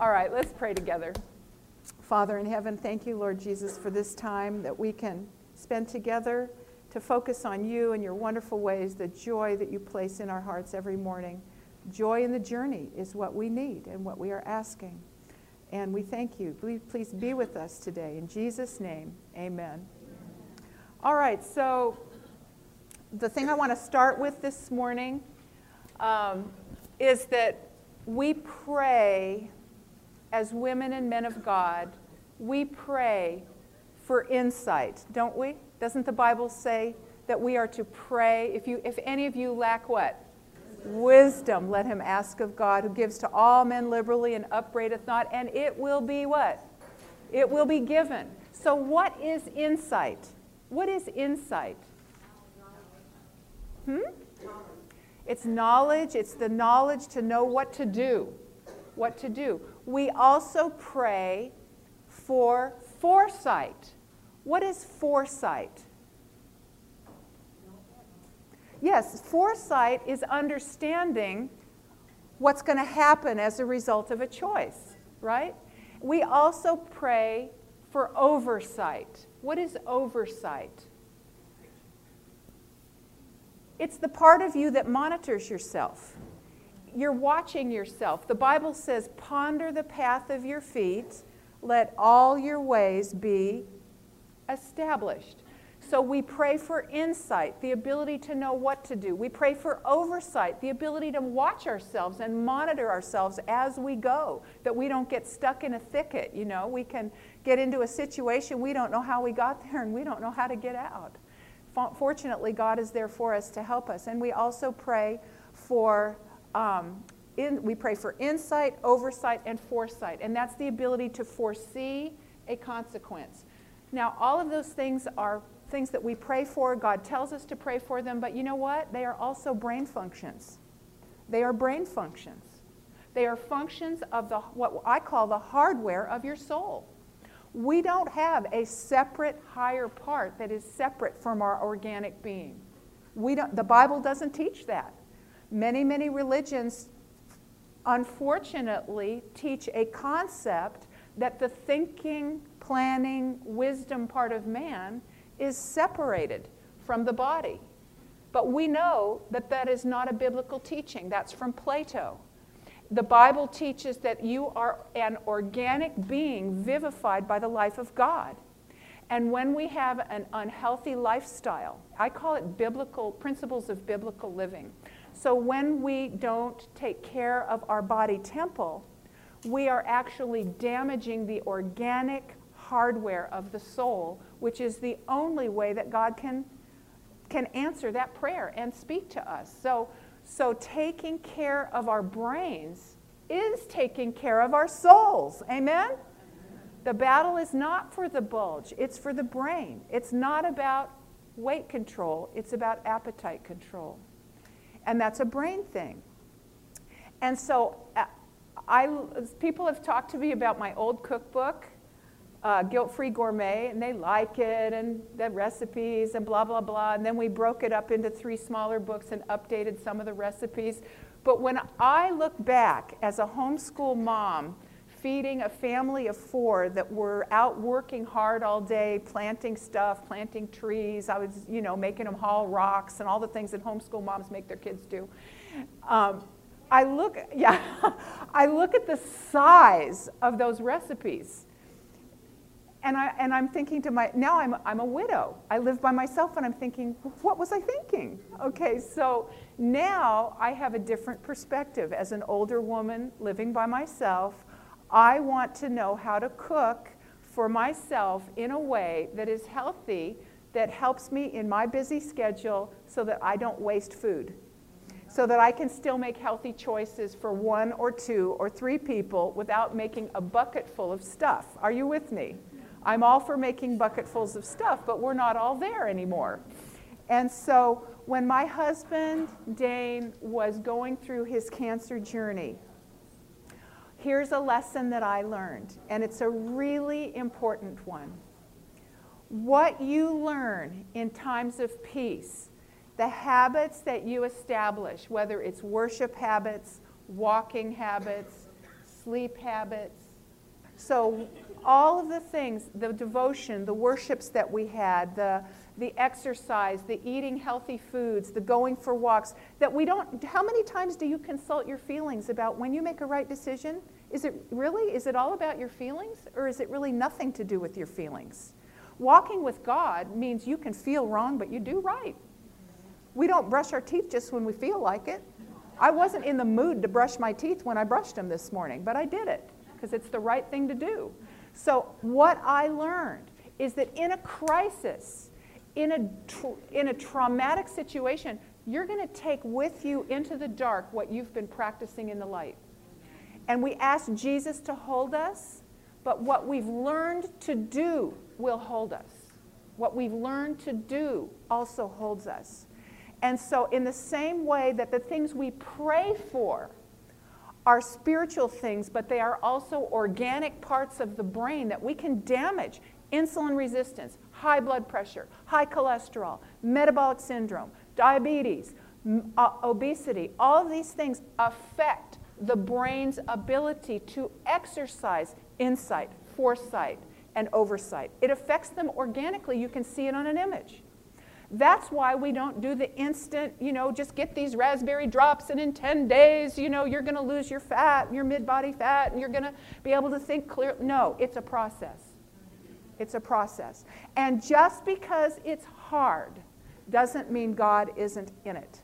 All right, let's pray together. Father in heaven, thank you, Lord Jesus, for this time that we can spend together to focus on you and your wonderful ways, the joy that you place in our hearts every morning. Joy in the journey is what we need and what we are asking. And we thank you. Please, be with us today. In Jesus' name, amen. All right, so the thing I want to start with this morning um, is that we pray as women and men of God, we pray for insight, don't we? Doesn't the Bible say that we are to pray? If, you, if any of you lack what? Wisdom, let him ask of God, who gives to all men liberally and upbraideth not, and it will be what? It will be given. So, what is insight? What is insight? Hmm? It's knowledge, it's the knowledge to know what to do. What to do. We also pray for foresight. What is foresight? Yes, foresight is understanding what's going to happen as a result of a choice, right? We also pray for oversight. What is oversight? It's the part of you that monitors yourself. You're watching yourself. The Bible says, Ponder the path of your feet, let all your ways be established. So we pray for insight, the ability to know what to do. We pray for oversight, the ability to watch ourselves and monitor ourselves as we go, that we don't get stuck in a thicket. You know, we can get into a situation we don't know how we got there and we don't know how to get out. Fortunately, God is there for us to help us. And we also pray for um, in, we pray for insight, oversight, and foresight. And that's the ability to foresee a consequence. Now, all of those things are things that we pray for. God tells us to pray for them, but you know what? They are also brain functions. They are brain functions. They are functions of the, what I call the hardware of your soul. We don't have a separate higher part that is separate from our organic being. We don't, the Bible doesn't teach that. Many, many religions, unfortunately, teach a concept that the thinking, planning, wisdom part of man is separated from the body. But we know that that is not a biblical teaching. That's from Plato. The Bible teaches that you are an organic being vivified by the life of God. And when we have an unhealthy lifestyle, I call it biblical principles of biblical living. So when we don't take care of our body temple, we are actually damaging the organic hardware of the soul, which is the only way that God can, can answer that prayer and speak to us. So, so taking care of our brains is taking care of our souls. Amen? The battle is not for the bulge, it's for the brain. It's not about weight control, it's about appetite control. And that's a brain thing. And so uh, I, people have talked to me about my old cookbook uh, Guilt Free Gourmet, and they like it, and the recipes, and blah, blah, blah. And then we broke it up into three smaller books and updated some of the recipes. But when I look back as a homeschool mom, feeding a family of four that were out working hard all day, planting stuff, planting trees. I was, you know, making them haul rocks and all the things that homeschool moms make their kids do. Um, I look, yeah, I look at the size of those recipes and, I, and I'm thinking to my, now I'm, I'm a widow. I live by myself and I'm thinking, what was I thinking? Okay, so now I have a different perspective. As an older woman living by myself, I want to know how to cook for myself in a way that is healthy, that helps me in my busy schedule so that I don't waste food. So that I can still make healthy choices for one or two or three people without making a bucket full of stuff. Are you with me? I'm all for making bucketfuls of stuff, but we're not all there anymore. And so when my husband, Dane, was going through his cancer journey, here's a lesson that I learned, and it's a really important one. What you learn in times of peace, the habits that you establish, whether it's worship habits, walking habits, sleep habits. So, all of the things the devotion, the worships that we had, the, the exercise, the eating healthy foods, the going for walks that we don't. How many times do you consult your feelings about when you make a right decision? Is it really, is it all about your feelings or is it really nothing to do with your feelings? Walking with God means you can feel wrong, but you do right. We don't brush our teeth just when we feel like it. I wasn't in the mood to brush my teeth when I brushed them this morning, but I did it because it's the right thing to do. So, what I learned is that in a crisis, in a, in a traumatic situation, you're going to take with you into the dark what you've been practicing in the light. And we ask Jesus to hold us, but what we've learned to do will hold us. What we've learned to do also holds us. And so, in the same way that the things we pray for are spiritual things, but they are also organic parts of the brain that we can damage insulin resistance, high blood pressure, high cholesterol, metabolic syndrome, diabetes, uh, obesity. All of these things affect the brain's ability to exercise insight, foresight, and oversight. It affects them organically. You can see it on an image. That's why we don't do the instant, you know, just get these raspberry drops and in 10 days, you know, you're going to lose your fat, your mid body fat, and you're going to be able to think clearly. No, it's a process. It's a process. And just because it's hard doesn't mean God isn't in it.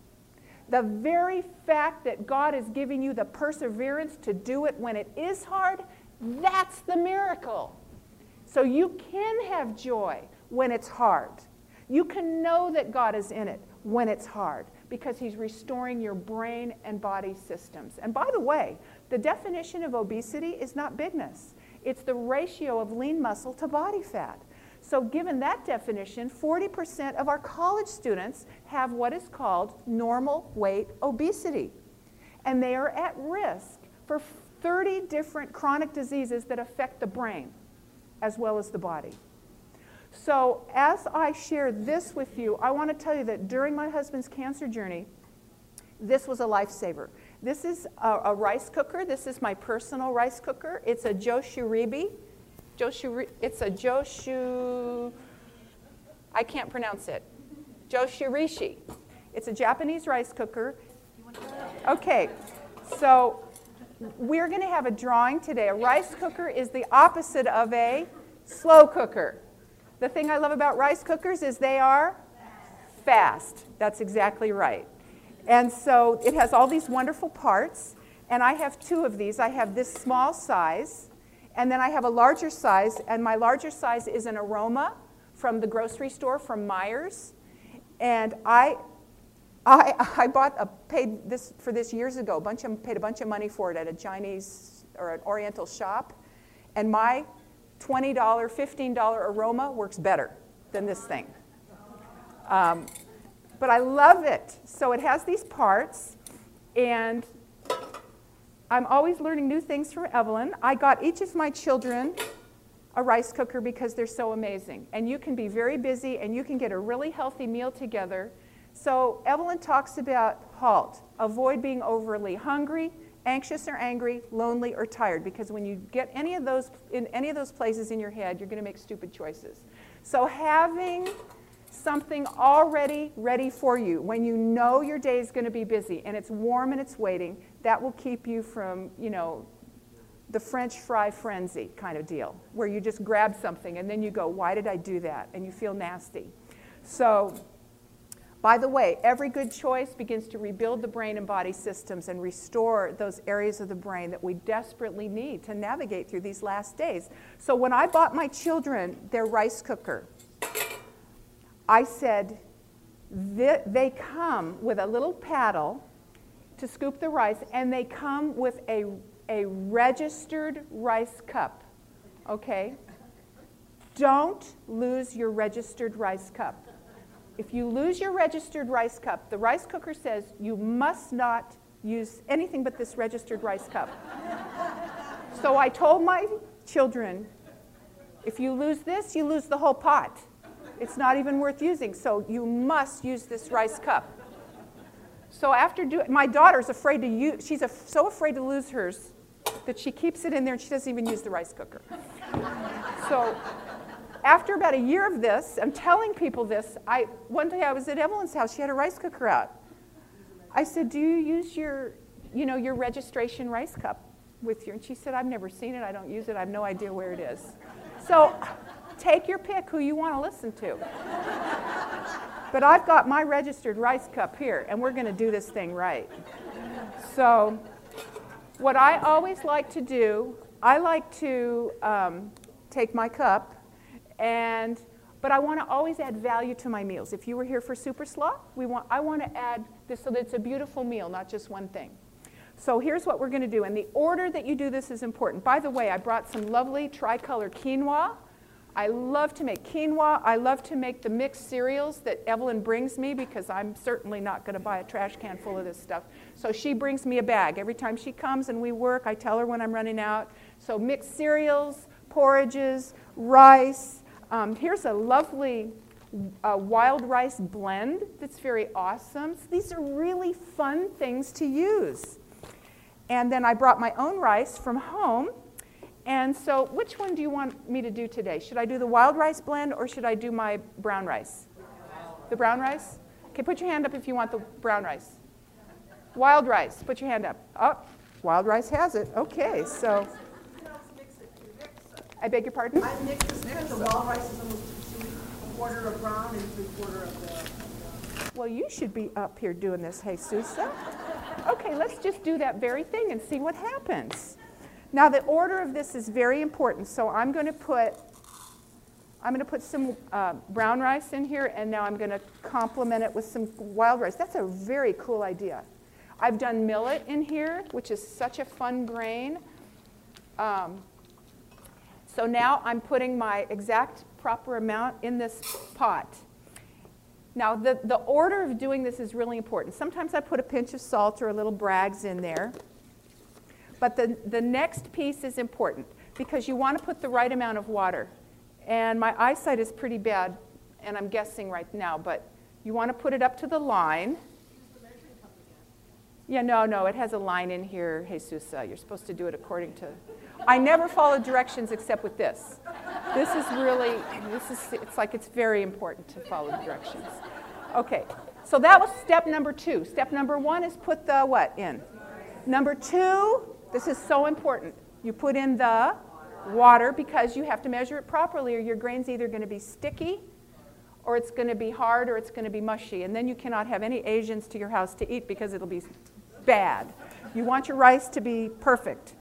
The very fact that God is giving you the perseverance to do it when it is hard, that's the miracle. So you can have joy when it's hard. You can know that God is in it when it's hard because He's restoring your brain and body systems. And by the way, the definition of obesity is not bigness, it's the ratio of lean muscle to body fat. So, given that definition, 40% of our college students have what is called normal weight obesity. And they are at risk for 30 different chronic diseases that affect the brain as well as the body. So, as I share this with you, I want to tell you that during my husband's cancer journey, this was a lifesaver. This is a, a rice cooker. This is my personal rice cooker. It's a Joshiribi. Joshiri, it's a Joshu, I can't pronounce it. Joshirishi. It's a Japanese rice cooker. Okay, so we're going to have a drawing today. A rice cooker is the opposite of a slow cooker. The thing I love about rice cookers is they are fast. That's exactly right. And so it has all these wonderful parts. And I have two of these. I have this small size, and then I have a larger size. And my larger size is an aroma from the grocery store from Meijer. And I, I, I bought a, paid this for this years ago. Bunch of, paid a bunch of money for it at a Chinese or an Oriental shop. And my $20, $15 aroma works better than this thing. Um, but I love it. So it has these parts, and I'm always learning new things from Evelyn. I got each of my children a rice cooker because they're so amazing. And you can be very busy and you can get a really healthy meal together. So Evelyn talks about halt, avoid being overly hungry, anxious or angry, lonely or tired, because when you get any of those in any of those places in your head, you're going to make stupid choices. So having something already ready for you when you know your day is going to be busy and it's warm and it's waiting, that will keep you from, you know, the French fry frenzy kind of deal, where you just grab something and then you go, why did I do that? And you feel nasty. So by the way, every good choice begins to rebuild the brain and body systems and restore those areas of the brain that we desperately need to navigate through these last days. So when I bought my children their rice cooker, I said, they come with a little paddle to scoop the rice, and they come with a, a registered rice cup. Okay? Don't lose your registered rice cup if you lose your registered rice cup, the rice cooker says you must not use anything but this registered rice cup. so I told my children, if you lose this, you lose the whole pot. It's not even worth using, so you must use this rice cup. So after doing, my daughter's afraid to use, she's a, so afraid to lose hers. that she keeps it in there and she doesn't even use the rice cooker. so after about a year of this, I'm telling people this. I, one day I was at Evelyn's house. She had a rice cooker out. I said, "Do you use your, you know, your registration rice cup with you?" And she said, "I've never seen it. I don't use it. I have no idea where it is." So, take your pick who you want to listen to. but I've got my registered rice cup here, and we're going to do this thing right. So, what I always like to do, I like to um, take my cup and but I want to always add value to my meals. If you were here for Super Slaw, we want, I want to add this so that it's a beautiful meal, not just one thing. So here's what we're going to do. And the order that you do this is important. By the way, I brought some lovely tricolor quinoa. I love to make quinoa. I love to make the mixed cereals that Evelyn brings me because I'm certainly not going to buy a trash can full of this stuff. So she brings me a bag. Every time she comes and we work, I tell her when I'm running out. So mixed cereals, porridges, rice, um, here's a lovely uh, wild rice blend that's very awesome. So these are really fun things to use. And then I brought my own rice from home. And so, which one do you want me to do today? Should I do the wild rice blend or should I do my brown rice? The brown rice? Okay, put your hand up if you want the brown rice. Wild rice, put your hand up. Oh, wild rice has it. Okay, so. I beg your pardon? I this because the wild rice is almost a quarter of brown and three quarter of the. Well, you should be up here doing this, Hey Jesusa. Okay, let's just do that very thing and see what happens. Now, the order of this is very important, so I'm going to put I'm going to put some uh, brown rice in here, and now I'm going to complement it with some wild rice. That's a very cool idea. I've done millet in here, which is such a fun grain. Um, so now I'm putting my exact proper amount in this pot. Now, the, the order of doing this is really important. Sometimes I put a pinch of salt or a little Bragg's in there. But the, the next piece is important because you want to put the right amount of water. And my eyesight is pretty bad, and I'm guessing right now, but you want to put it up to the line. Yeah, no, no, it has a line in here, Jesus. Uh, you're supposed to do it according to I never follow directions except with this. This is really, this is, it's like it's very important to follow directions. Okay, so that was step number two. Step number one is put the what in? Number two, this is so important. You put in the water because you have to measure it properly or your grain's either going to be sticky or it's going to be hard or it's going to be mushy. And then you cannot have any Asians to your house to eat because it'll be bad. You want your rice to be perfect.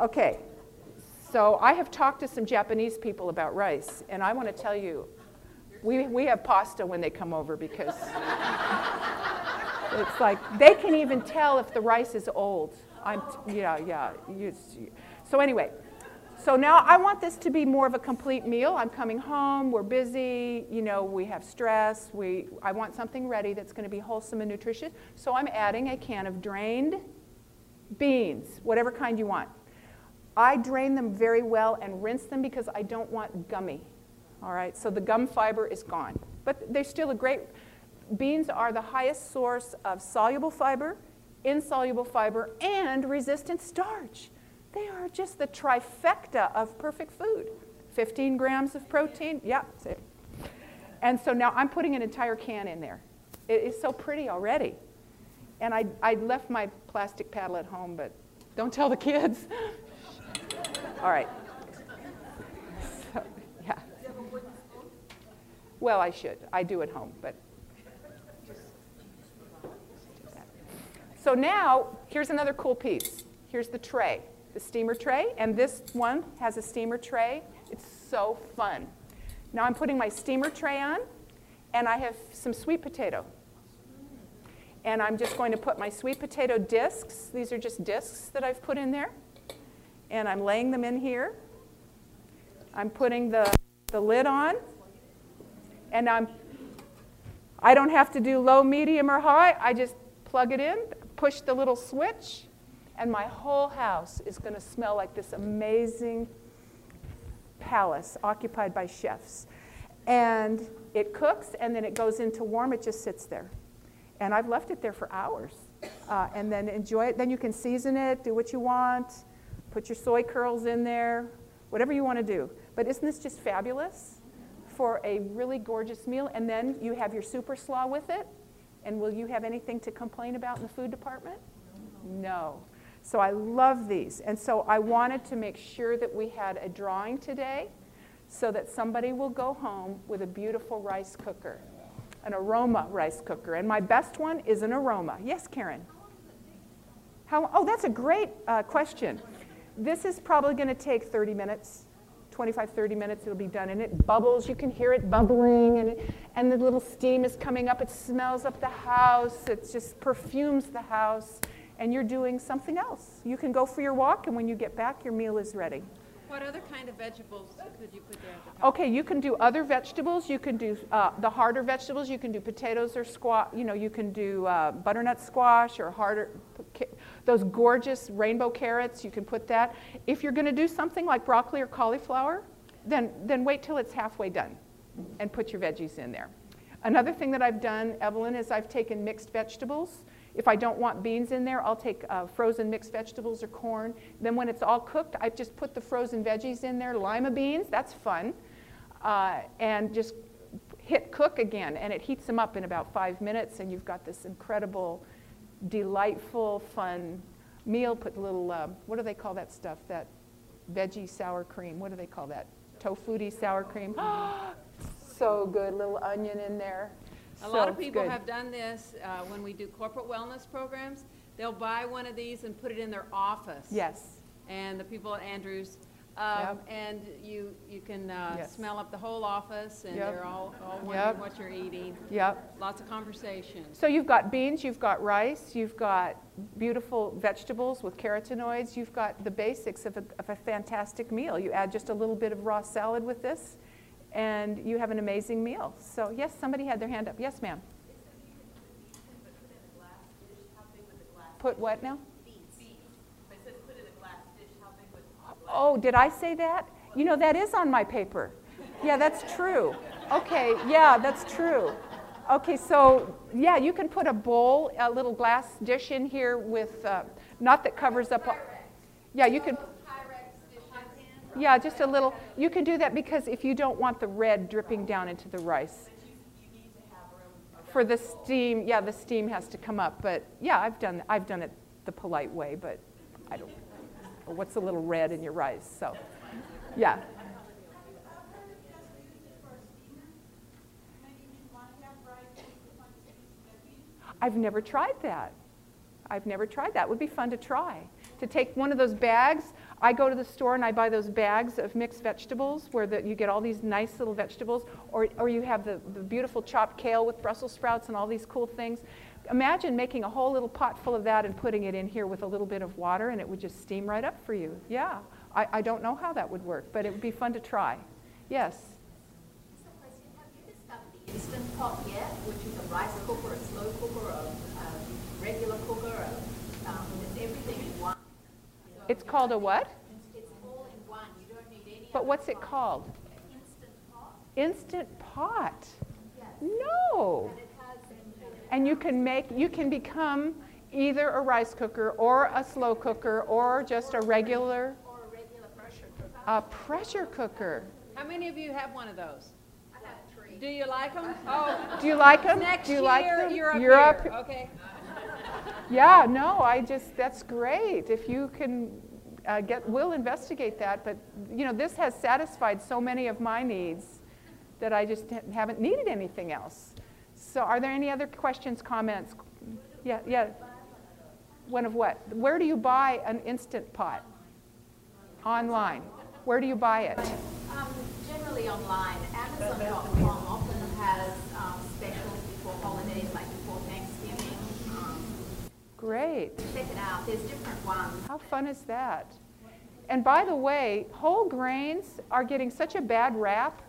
Okay, so I have talked to some Japanese people about rice, and I want to tell you, we, we have pasta when they come over because it's like they can even tell if the rice is old. I'm, yeah, yeah. You, so anyway, so now I want this to be more of a complete meal. I'm coming home, we're busy, you know, we have stress. We, I want something ready that's going to be wholesome and nutritious. So I'm adding a can of drained beans, whatever kind you want. I drain them very well and rinse them because I don't want gummy. All right, so the gum fiber is gone. But they're still a great, beans are the highest source of soluble fiber, insoluble fiber, and resistant starch. They are just the trifecta of perfect food. 15 grams of protein, yeah. And so now I'm putting an entire can in there. It is so pretty already. And I, I left my plastic paddle at home, but don't tell the kids. All right. So, yeah. Well, I should. I do at home, but. So now, here's another cool piece. Here's the tray, the steamer tray, and this one has a steamer tray. It's so fun. Now I'm putting my steamer tray on, and I have some sweet potato. And I'm just going to put my sweet potato discs. These are just discs that I've put in there and I'm laying them in here. I'm putting the, the lid on, and I'm, I don't have to do low, medium, or high. I just plug it in, push the little switch, and my whole house is going to smell like this amazing palace occupied by chefs. And it cooks, and then it goes into warm. It just sits there. And I've left it there for hours. Uh, and then enjoy it. Then you can season it, do what you want Put your soy curls in there, whatever you want to do. But isn't this just fabulous for a really gorgeous meal? And then you have your super slaw with it. And will you have anything to complain about in the food department? No. So I love these. And so I wanted to make sure that we had a drawing today so that somebody will go home with a beautiful rice cooker, an aroma rice cooker. And my best one is an aroma. Yes, Karen? How, oh, that's a great uh, question. This is probably going to take 30 minutes, 25, 30 minutes. It'll be done. And it bubbles. You can hear it bubbling. And, it, and the little steam is coming up. It smells up the house. It just perfumes the house. And you're doing something else. You can go for your walk. And when you get back, your meal is ready. What other kind of vegetables could you put there? Okay, you can do other vegetables. You can do uh, the harder vegetables. You can do potatoes or squash. You know, you can do uh, butternut squash or harder. Those gorgeous rainbow carrots. You can put that. If you're going to do something like broccoli or cauliflower, then then wait till it's halfway done, and put your veggies in there. Another thing that I've done, Evelyn, is I've taken mixed vegetables. If I don't want beans in there, I'll take uh, frozen mixed vegetables or corn. Then when it's all cooked, I just put the frozen veggies in there, lima beans, that's fun, uh, and just hit cook again. And it heats them up in about five minutes, and you've got this incredible, delightful, fun meal. Put a little, uh, what do they call that stuff? That veggie sour cream. What do they call that? Tofutti sour cream. so good. Little onion in there. A lot of people good. have done this uh, when we do corporate wellness programs. They'll buy one of these and put it in their office. Yes. And the people at Andrews, um, Yep. and you, you can uh, Yes. smell up the whole office, and Yep. they're all, all Yep. wondering what you're eating. Yep. Lots of conversation. So you've got beans, you've got rice, you've got beautiful vegetables with carotenoids, you've got the basics of a, of a fantastic meal. You add just a little bit of raw salad with this, and you have an amazing meal. So yes, somebody had their hand up. Yes, ma'am. Put what now? Oh, did I say that? You know, that is on my paper. Yeah, that's true. Okay, yeah, that's true. Okay, so yeah, you can put a bowl, a little glass dish in here with, uh, not that covers up. Yeah, you could. Yeah, just a little. You can do that because if you don't want the red dripping down into the rice. For the steam, yeah, the steam has to come up. But yeah, I've done, I've done it the polite way, but I don't. What's a little red in your rice? So, yeah. I've never tried that. I've never tried that. Would be fun to try. To take one of those bags. I go to the store and I buy those bags of mixed vegetables where the, you get all these nice little vegetables, or, or you have the, the beautiful chopped kale with Brussels sprouts and all these cool things. Imagine making a whole little pot full of that and putting it in here with a little bit of water and it would just steam right up for you. Yeah. I, I don't know how that would work, but it would be fun to try. Yes. So, question, have you discovered the instant pot yet, which is a rice cooker, a slow cooker, a, a regular cooker, a, um, it's everything in one. So It's called a what? It's all in one. You don't need any. But what's it called? Instant pot. Instant pot. Yes. No. And it has. And you can make, you can become either a rice cooker or a slow cooker or just a regular Or a regular pressure cooker. a pressure cooker. How many of you have one of those? I have three. Do you like them? Oh, Do you like them? next Do you year, like them? you're up You're up- here. Okay. Yeah, no, I just, that's great. If you can uh, get, we'll investigate that. But, you know, this has satisfied so many of my needs that I just haven't needed anything else. So are there any other questions, comments? Yeah, yeah. One of what? Where do you buy an Instant Pot? Online. Where do you buy it? Um, generally online, Amazon.com often has um, specials before holidays, like before Thanksgiving. Um, Great. check it out. There's different ones. How fun is that? And by the way, whole grains are getting such a bad rap,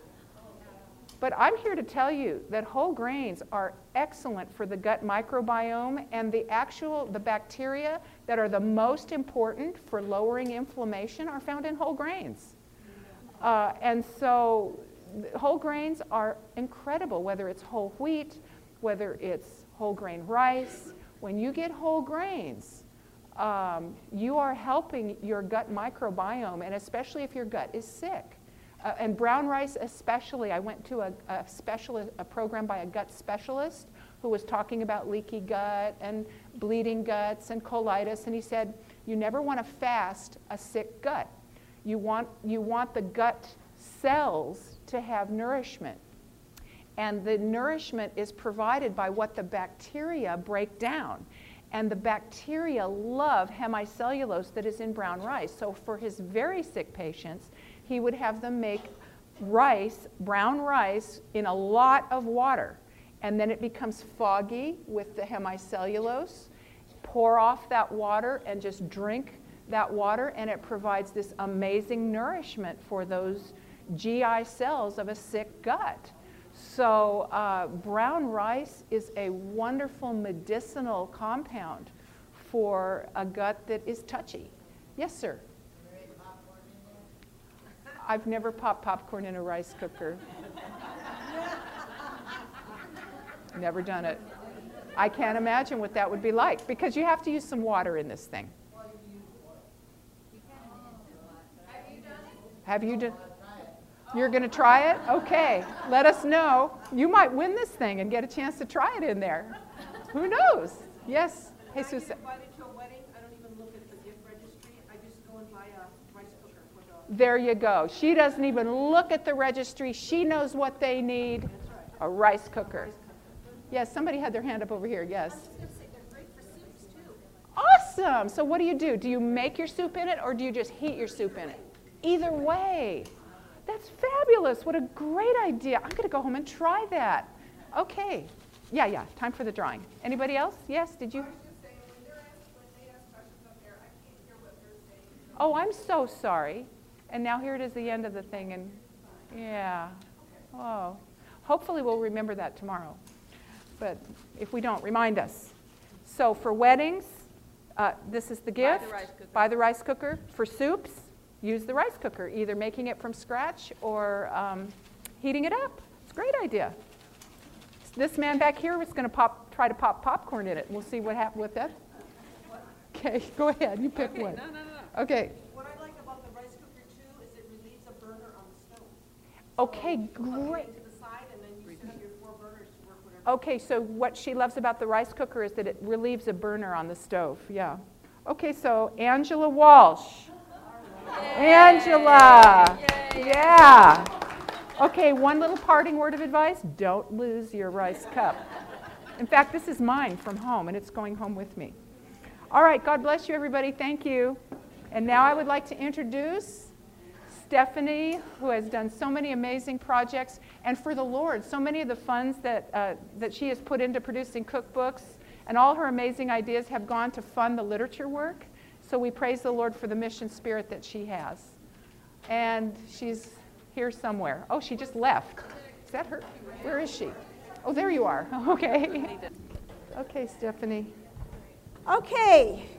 but I'm here to tell you that whole grains are excellent for the gut microbiome and the actual the bacteria that are the most important for lowering inflammation are found in whole grains. Uh, and so whole grains are incredible, whether it's whole wheat, whether it's whole grain rice. When you get whole grains, um, you are helping your gut microbiome, and especially if your gut is sick. Uh, and brown rice, especially, I went to a, a, specialist, a program by a gut specialist who was talking about leaky gut and bleeding guts and colitis, and he said, You never want to fast a sick gut. You want, you want the gut cells to have nourishment. And the nourishment is provided by what the bacteria break down. And the bacteria love hemicellulose that is in brown rice. So for his very sick patients, he would have them make rice, brown rice, in a lot of water. And then it becomes foggy with the hemicellulose. Pour off that water and just drink that water, and it provides this amazing nourishment for those GI cells of a sick gut. So, uh, brown rice is a wonderful medicinal compound for a gut that is touchy. Yes, sir. I've never popped popcorn in a rice cooker. never done it. I can't imagine what that would be like because you have to use some water in this thing. Have you done? It? You're going to try it? Okay. Let us know. You might win this thing and get a chance to try it in there. Who knows? Yes, Jesus. When I get invited to a wedding, I don't even look at the gift registry. I just go and buy a rice cooker for the. There you go. She doesn't even look at the registry. She knows what they need. A rice cooker. Yes, somebody had their hand up over here. Yes. Awesome. So what do you do? Do you make your soup in it or do you just heat your soup in it? Either way. That's fabulous. What a great idea. I'm going to go home and try that. Okay. Yeah, yeah. Time for the drawing. Anybody else? Yes, did you? Oh, I'm so sorry. And now here it is, the end of the thing. And yeah. Oh. Hopefully we'll remember that tomorrow. But if we don't, remind us. So for weddings, uh, this is the gift. Buy the rice cooker. Buy the rice cooker. For soups, use the rice cooker, either making it from scratch or um, heating it up. It's a great idea. This man back here was going to pop, try to pop popcorn in it. We'll see what happens with that. Okay, go ahead. You pick Okay, one. no, no, no. Okay. Work whatever. Okay, so what she loves about the rice cooker is that it relieves a burner on the stove. Yeah. Okay, so Angela Walsh. Angela. Yeah. Okay, one little parting word of advice don't lose your rice cup. In fact, this is mine from home, and it's going home with me. All right, God bless you, everybody. Thank you. And now I would like to introduce Stephanie, who has done so many amazing projects, and for the Lord, so many of the funds that, uh, that she has put into producing cookbooks and all her amazing ideas have gone to fund the literature work. So we praise the Lord for the mission spirit that she has. And she's here somewhere. Oh, she just left. Is that her? Where is she? Oh, there you are. Okay. Okay, Stephanie. Okay.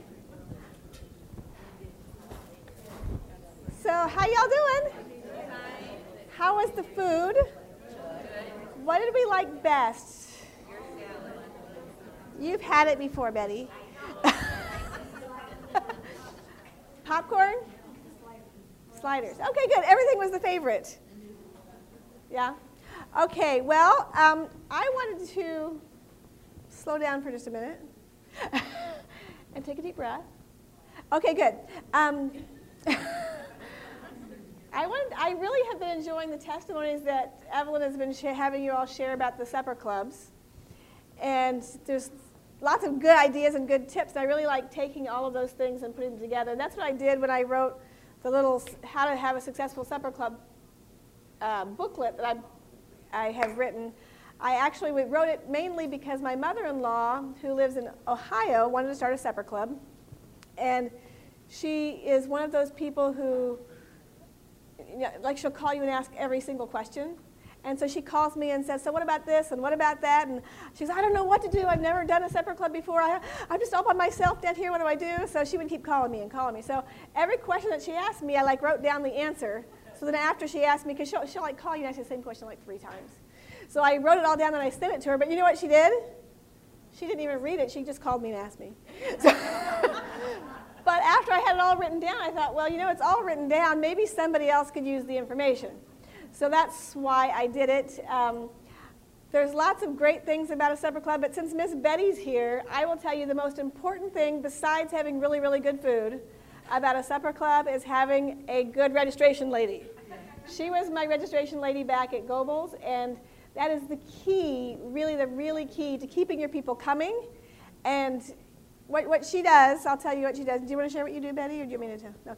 So, how y'all doing? How was the food? What did we like best? You've had it before, Betty. Popcorn? Sliders. Okay, good. Everything was the favorite. Yeah? Okay, well, um, I wanted to slow down for just a minute and take a deep breath. Okay, good. Um, I, wanted, I really have been enjoying the testimonies that Evelyn has been having you all share about the supper clubs. And there's lots of good ideas and good tips. I really like taking all of those things and putting them together. And that's what I did when I wrote the little How to Have a Successful Supper Club uh, booklet that I, I have written. I actually wrote it mainly because my mother-in-law, who lives in Ohio, wanted to start a supper club. And she is one of those people who, like she'll call you and ask every single question. And so she calls me and says, so what about this and what about that? And she says, I don't know what to do. I've never done a supper club before. I, I'm just all by myself down here. What do I do? So she would keep calling me and calling me. So every question that she asked me, I like wrote down the answer. So then after she asked me, because she'll, she'll like call you and ask the same question like three times. So I wrote it all down and I sent it to her. But you know what she did? She didn't even read it. She just called me and asked me. So, but after I had it all written down, I thought, well, you know, it's all written down. Maybe somebody else could use the information. So that's why I did it. Um, there's lots of great things about a supper club, but since Miss Betty's here, I will tell you the most important thing, besides having really, really good food, about a supper club is having a good registration lady. She was my registration lady back at Gobles, and that is the key, really, the really key to keeping your people coming. And what, what she does, I'll tell you what she does. Do you want to share what you do, Betty, or do you want me to tell?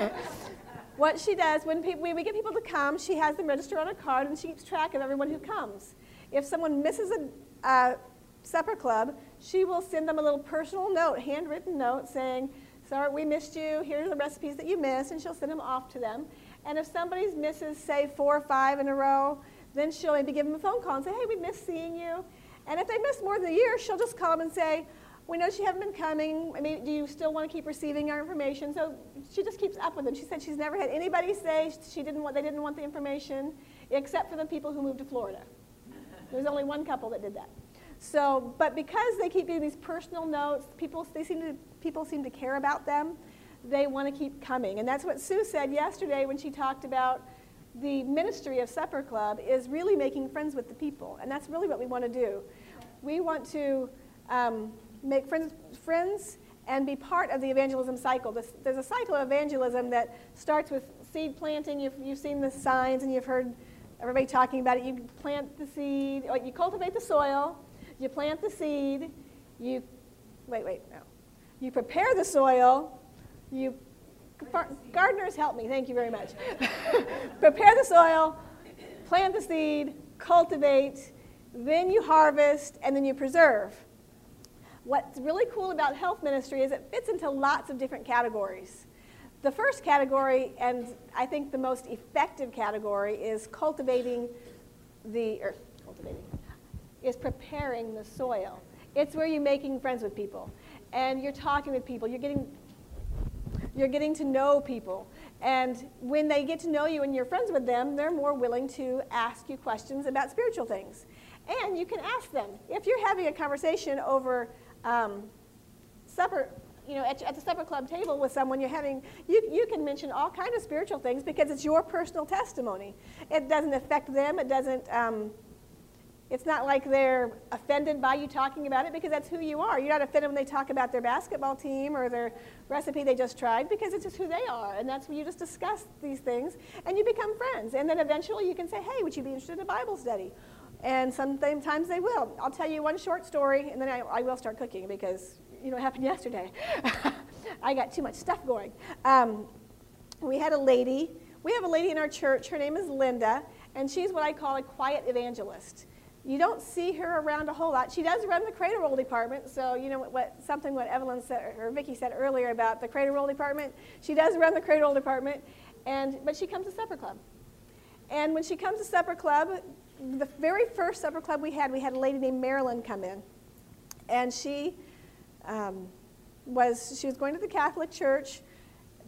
Okay. what she does, when, we get people to come, she has them register on a card and she keeps track of everyone who comes. If someone misses a uh, supper club, she will send them a little personal note, handwritten note, saying, Sorry, we missed you. Here's the recipes that you missed, and she'll send them off to them. And if somebody misses, say, four or five in a row, then she'll maybe give them a phone call and say, Hey, we missed seeing you. And if they miss more than a year, she'll just call them and say, we know she hasn't been coming. I mean, do you still want to keep receiving our information? So she just keeps up with them. She said she's never had anybody say she didn't want, they didn't want the information, except for the people who moved to Florida. There's only one couple that did that. So, but because they keep getting these personal notes, people, they seem to, people seem to care about them. They want to keep coming. And that's what Sue said yesterday when she talked about the ministry of Supper Club is really making friends with the people. And that's really what we want to do. We want to um, make friends, friends and be part of the evangelism cycle. There's a cycle of evangelism that starts with seed planting. You've, you've seen the signs and you've heard everybody talking about it. You plant the seed, or you cultivate the soil, you plant the seed, you, wait, wait, no. You prepare the soil, you, gardeners help me, thank you very much. prepare the soil, plant the seed, cultivate, then you harvest, and then you preserve. What's really cool about health ministry is it fits into lots of different categories. The first category, and I think the most effective category, is cultivating the, or cultivating, is preparing the soil. It's where you're making friends with people, and you're talking with people. You're getting, you're getting to know people. And when they get to know you and you're friends with them, they're more willing to ask you questions about spiritual things. And you can ask them. If you're having a conversation over um, supper, you know, at, at, the supper club table with someone you're having, you, you can mention all kinds of spiritual things because it's your personal testimony. It doesn't affect them. It doesn't, um, it's not like they're offended by you talking about it because that's who you are. You're not offended when they talk about their basketball team or their recipe they just tried because it's just who they are. And that's when you just discuss these things and you become friends. And then eventually you can say, hey, would you be interested in a Bible study? And sometimes they will. I'll tell you one short story, and then I, I will start cooking because you know it happened yesterday. I got too much stuff going. Um, we had a lady. We have a lady in our church. Her name is Linda, and she's what I call a quiet evangelist. You don't see her around a whole lot. She does run the cradle roll department, so you know what, what something what Evelyn said or Vicki said earlier about the cradle roll department. She does run the cradle roll department, and but she comes to supper club. And when she comes to supper club, the very first supper club we had, we had a lady named Marilyn come in. And she um, was, she was going to the Catholic Church,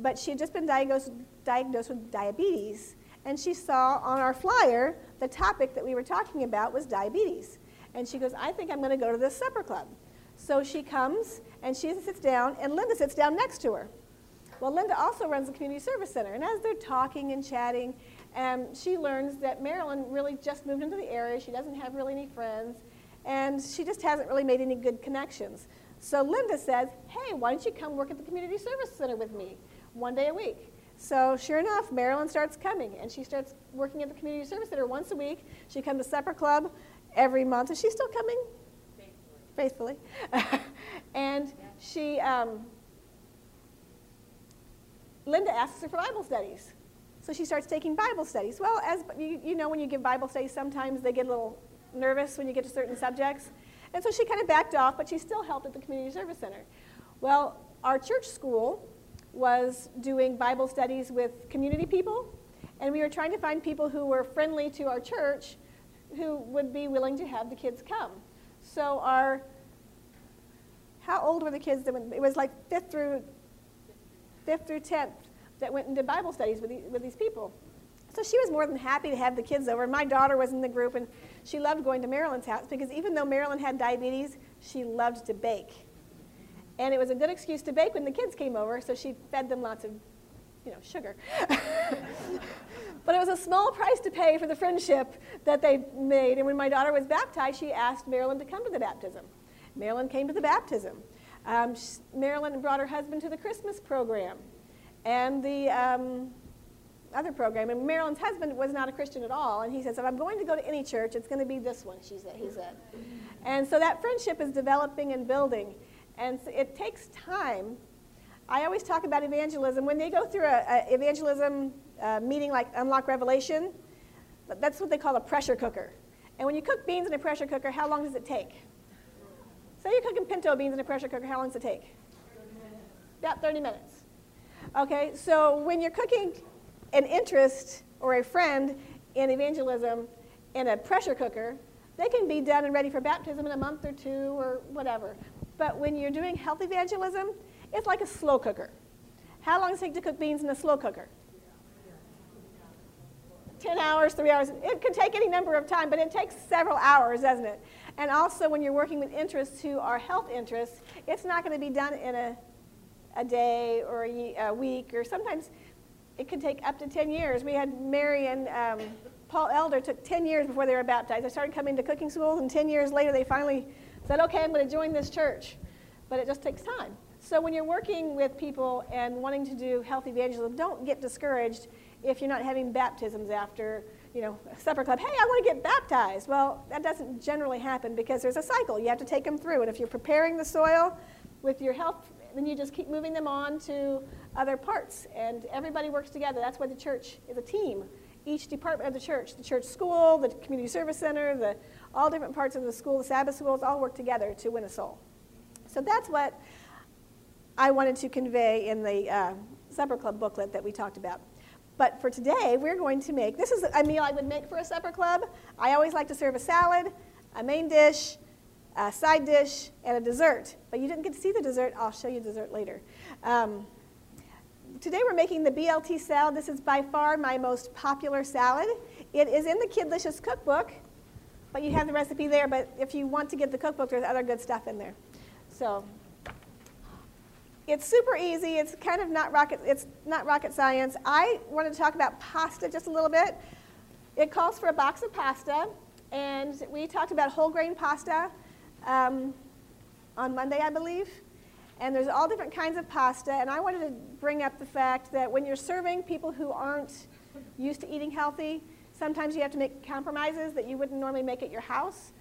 but she had just been diagnosed, diagnosed with diabetes. And she saw on our flyer the topic that we were talking about was diabetes. And she goes, I think I'm going to go to this supper club. So she comes and she sits down, and Linda sits down next to her. Well, Linda also runs the community service center. And as they're talking and chatting, and she learns that Marilyn really just moved into the area. She doesn't have really any friends. And she just hasn't really made any good connections. So Linda says, hey, why don't you come work at the community service center with me one day a week? So sure enough, Marilyn starts coming, and she starts working at the community service center once a week. She comes to supper club every month. Is she still coming? Faithfully. Faithfully. and she, um, Linda asks her for Bible studies. So she starts taking Bible studies. Well, as you, you know, when you give Bible studies, sometimes they get a little nervous when you get to certain subjects. And so she kind of backed off, but she still helped at the Community Service Center. Well, our church school was doing Bible studies with community people, and we were trying to find people who were friendly to our church who would be willing to have the kids come. So our, how old were the kids that? It was like fifth through, fifth through 10th that went and did Bible studies with, with these people. So she was more than happy to have the kids over. And My daughter was in the group, and she loved going to Marilyn's house because even though Marilyn had diabetes, she loved to bake. And it was a good excuse to bake when the kids came over, so she fed them lots of, you know, sugar. but it was a small price to pay for the friendship that they made. And when my daughter was baptized, she asked Marilyn to come to the baptism. Marilyn came to the baptism. Um, Marilyn brought her husband to the Christmas program and the um, other program. And Marilyn's husband was not a Christian at all. And he says, if I'm going to go to any church, it's going to be this one, she said, he said. And so that friendship is developing and building. And so it takes time. I always talk about evangelism. When they go through an evangelism uh, meeting like Unlock Revelation, that's what they call a pressure cooker. And when you cook beans in a pressure cooker, how long does it take? Say you're cooking pinto beans in a pressure cooker, how long does it take? About 30 minutes. Okay, so when you're cooking an interest or a friend in evangelism in a pressure cooker, they can be done and ready for baptism in a month or two or whatever. But when you're doing health evangelism, it's like a slow cooker. How long does it take to cook beans in a slow cooker? 10 hours, 3 hours. It can take any number of time, but it takes several hours, doesn't it? And also, when you're working with interests who are health interests, it's not going to be done in a, a day or a, a week, or sometimes it could take up to 10 years. We had Mary and um, Paul Elder took 10 years before they were baptized. They started coming to cooking schools, and 10 years later, they finally said, okay, I'm going to join this church. But it just takes time. So when you're working with people and wanting to do health evangelism, don't get discouraged if you're not having baptisms after, you know, a supper club. Hey, I want to get baptized. Well, that doesn't generally happen because there's a cycle. You have to take them through. And if you're preparing the soil with your health, then you just keep moving them on to other parts. And everybody works together. That's why the church is a team. Each department of the church, the church school, the community service center, the all different parts of the school, the Sabbath schools, all work together to win a soul. So that's what I wanted to convey in the uh, Supper Club booklet that we talked about. But for today, we're going to make this is a meal I would make for a supper club. I always like to serve a salad, a main dish, a side dish, and a dessert. But you didn't get to see the dessert. I'll show you dessert later. Um, today we're making the BLT salad. This is by far my most popular salad. It is in the Kidlicious cookbook, but you have the recipe there. But if you want to get the cookbook, there's other good stuff in there. So it's super easy. It's kind of not rocket. It's not rocket science. I wanted to talk about pasta just a little bit. It calls for a box of pasta, and we talked about whole grain pasta um, on Monday, I believe. And there's all different kinds of pasta. And I wanted to bring up the fact that when you're serving people who aren't used to eating healthy, sometimes you have to make compromises that you wouldn't normally make at your house.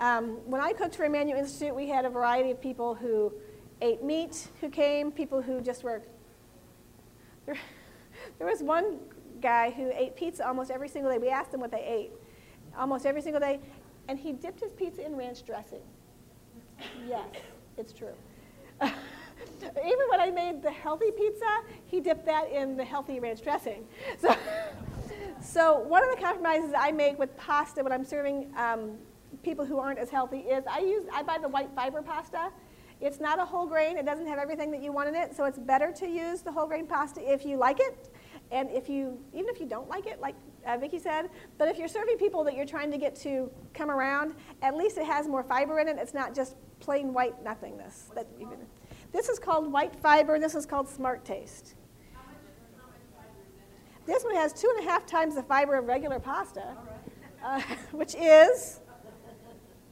Um, when I cooked for Emmanuel Institute, we had a variety of people who ate meat who came, people who just were. There, there was one guy who ate pizza almost every single day. We asked him what they ate almost every single day, and he dipped his pizza in ranch dressing. Yes, it's true. Even when I made the healthy pizza, he dipped that in the healthy ranch dressing. So, so one of the compromises I make with pasta when I'm serving um, people who aren't as healthy is I use I buy the white fiber pasta it's not a whole grain. It doesn't have everything that you want in it, so it's better to use the whole grain pasta if you like it. And if you, even if you don't like it, like uh, Vicki said, but if you're serving people that you're trying to get to come around, at least it has more fiber in it. It's not just plain white nothingness. That this is called white fiber. This is called smart taste. This one has two and a half times the fiber of regular pasta, uh, which is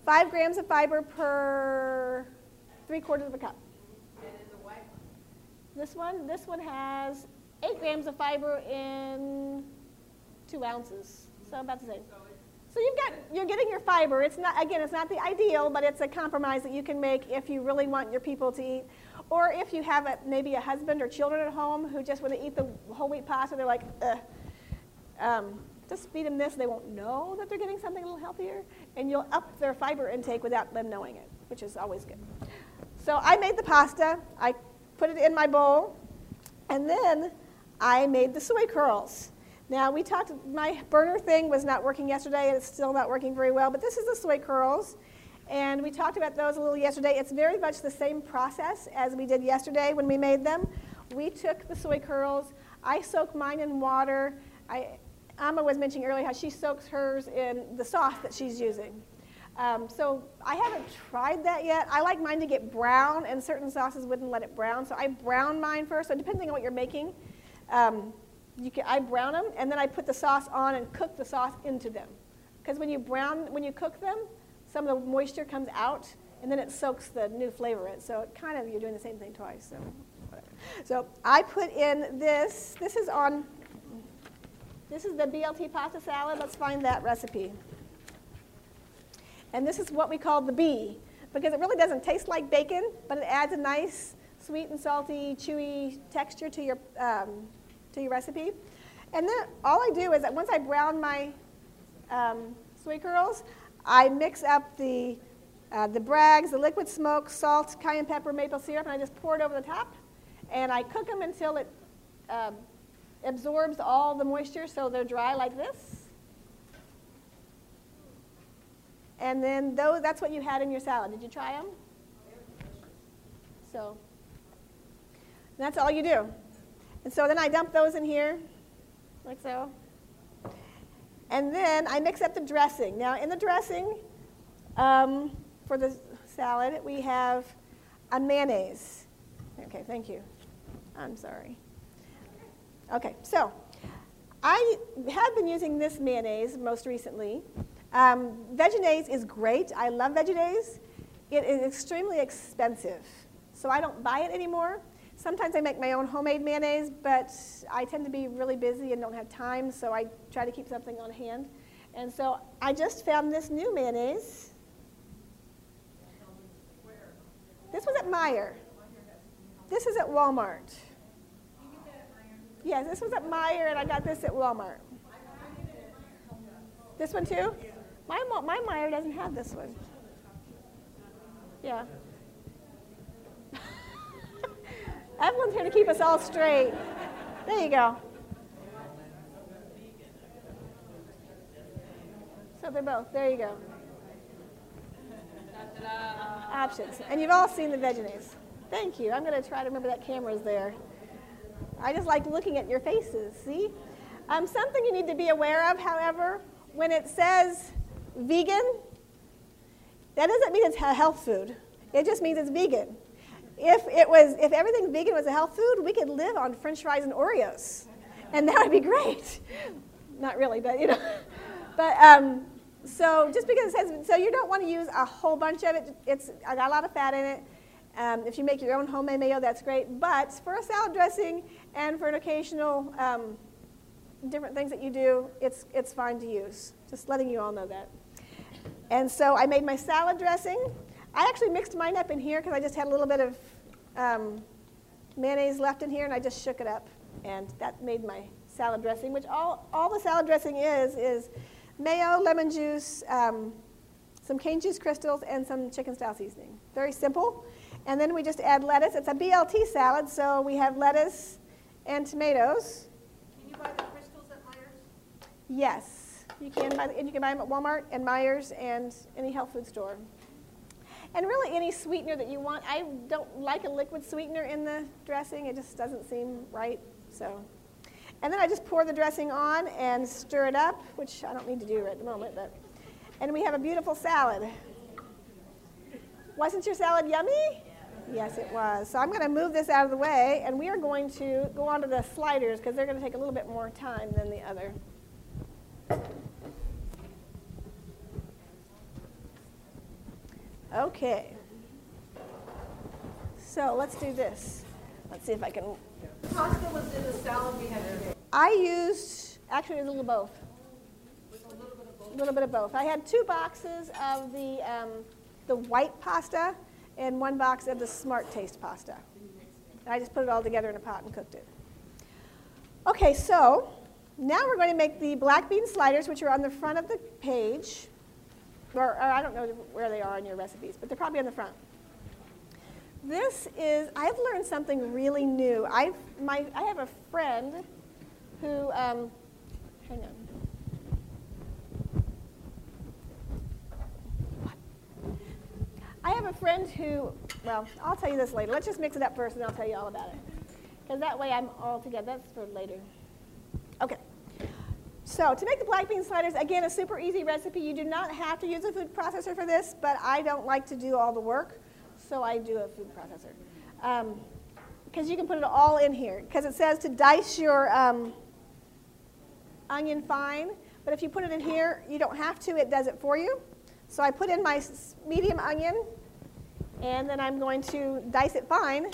five grams of fiber per three quarters of a cup. This one, this one has eight grams of fiber in two ounces. So about the same. So you've got, you're getting your fiber. It's not, again, it's not the ideal, but it's a compromise that you can make if you really want your people to eat. Or if you have a, maybe a husband or children at home who just, when they eat the whole wheat pasta, they're like. Um, just feed them this. They won't know that they're getting something a little healthier. And you'll up their fiber intake without them knowing it, which is always good. So I made the pasta, I put it in my bowl, and then I made the soy curls. Now we talked, my burner thing was not working yesterday, and it's still not working very well, but this is the soy curls. And we talked about those a little yesterday. It's very much the same process as we did yesterday when we made them. We took the soy curls, I soak mine in water. I, Amma was mentioning earlier how she soaks hers in the sauce that she's using. Um, so I haven't tried that yet. I like mine to get brown, and certain sauces wouldn't let it brown. So I brown mine first. So depending on what you're making, um, can, I brown them, and then I put the sauce on and cook the sauce into them. Because when you brown, when you cook them, some of the moisture comes out, and then it soaks the new flavor in. So it kind of you're doing the same thing twice. So, so I put in this. This is on. This is the BLT pasta salad. Let's find that recipe. And this is what we call the B, because it really doesn't taste like bacon, but it adds a nice sweet and salty, chewy texture to your, um, to your recipe. And then all I do is that once I brown my um, soy curls, I mix up the, uh, the Bragg's, the liquid smoke, salt, cayenne pepper, maple syrup, and I just pour it over the top. And I cook them until it um, absorbs all the moisture so they're dry like this. And then those, that's what you had in your salad. Did you try them? So that's all you do. And so then I dump those in here, like so. And then I mix up the dressing. Now in the dressing, um, for the salad, we have a mayonnaise. Okay, thank you. I'm sorry. Okay, so I have been using this mayonnaise most recently. Um, is great. I love Vegenaise. It is extremely expensive, so I don't buy it anymore. Sometimes I make my own homemade mayonnaise, but I tend to be really busy and don't have time, so I try to keep something on hand. And so I just found this new mayonnaise. This was at Meijer. This is at Walmart. Yes, this was at Meijer, and I got this at Walmart. This one too? My, my Meijer doesn't have this one. Yeah. Evelyn's here to keep us all straight. There you go. So they're both. There you go. Options. And you've all seen the Vegenaise. Thank you. I'm going to try to remember that camera's there. I just like looking at your faces, see? Um, something you need to be aware of, however, when it says vegan, that doesn't mean it's health food. It just means it's vegan. If it was, if everything vegan was a health food, we could live on French fries and Oreos, and that would be great. Not really, but you know. But um, so just because it says, so you don't want to use a whole bunch of it. It's I got a lot of fat in it. Um, if you make your own homemade mayo, that's great. But for a salad dressing and for an occasional um, different things that you do, it's it's fine to use. Just letting you all know that. And so I made my salad dressing. I actually mixed mine up in here because I just had a little bit of um, mayonnaise left in here, and I just shook it up, and that made my salad dressing. Which all all the salad dressing is is mayo, lemon juice, um, some cane juice crystals, and some chicken style seasoning. Very simple. And then we just add lettuce. It's a BLT salad, so we have lettuce and tomatoes. Can you buy the crystals at Meijer's? Yes. You can buy and you can buy them at Walmart and Meijer's and any health food store. And really any sweetener that you want. I don't like a liquid sweetener in the dressing. It just doesn't seem right. So, and then I just pour the dressing on and stir it up, which I don't need to do right at the moment. But, and we have a beautiful salad. Wasn't your salad yummy? Yes, it was. So I'm going to move this out of the way, and we are going to go on to the sliders because they're going to take a little bit more time than the other. Okay. So let's do this. Let's see if I can. Pasta was in the salad we had today. I used, actually, a little of both. A little bit of both. I had two boxes of the, um, the white pasta and one box of the Smart Taste pasta. And I just put it all together in a pot and cooked it. Okay, so now we're going to make the black bean sliders, which are on the front of the page or, or I don't know where they are in your recipes, but they're probably on the front. This is, I've learned something really new. I've, my, I have a friend who, um, hang on. I have a friend who, well, I'll tell you this later. Let's just mix it up first and I'll tell you all about it. Because that way I'm all together. That's for later. Okay. So to make the black bean sliders, again, a super easy recipe. You do not have to use a food processor for this, but I don't like to do all the work, so I do a food processor. Because you can put it all in here. Because it says to dice your um, onion fine, but if you put it in here, you don't have to. It does it for you. So I put in my medium onion, and then I'm going to dice it fine.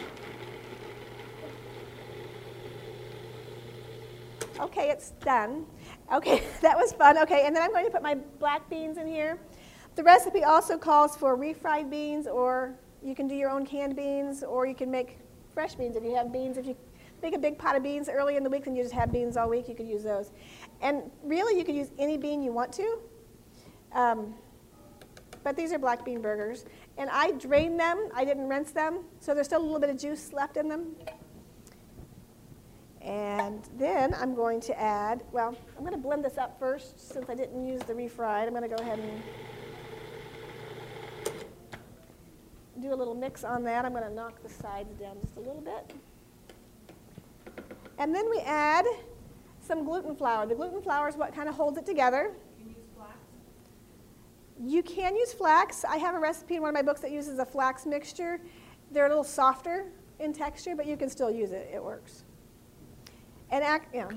Okay, it's done. Okay, that was fun. Okay, and then I'm going to put my black beans in here. The recipe also calls for refried beans, or you can do your own canned beans, or you can make fresh beans if you have beans. If you make a big pot of beans early in the week and you just have beans all week, you could use those. And really, you could use any bean you want to. Um, but these are black bean burgers. And I drained them, I didn't rinse them, so there's still a little bit of juice left in them. And then I'm going to add, well, I'm going to blend this up first since I didn't use the refried. I'm going to go ahead and do a little mix on that. I'm going to knock the sides down just a little bit. And then we add some gluten flour. The gluten flour is what kind of holds it together. You can use flax? You can use flax. I have a recipe in one of my books that uses a flax mixture. They're a little softer in texture, but you can still use it. It works. And yeah.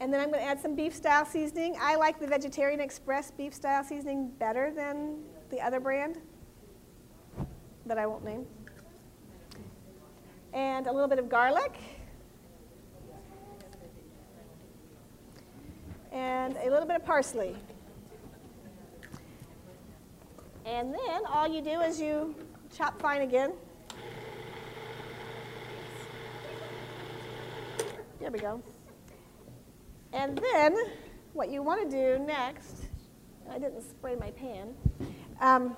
And then I'm going to add some beef style seasoning. I like the Vegetarian Express beef style seasoning better than the other brand that I won't name. And a little bit of garlic. And a little bit of parsley. And then all you do is you chop fine again. There we go. And then what you want to do next, I didn't spray my pan, um,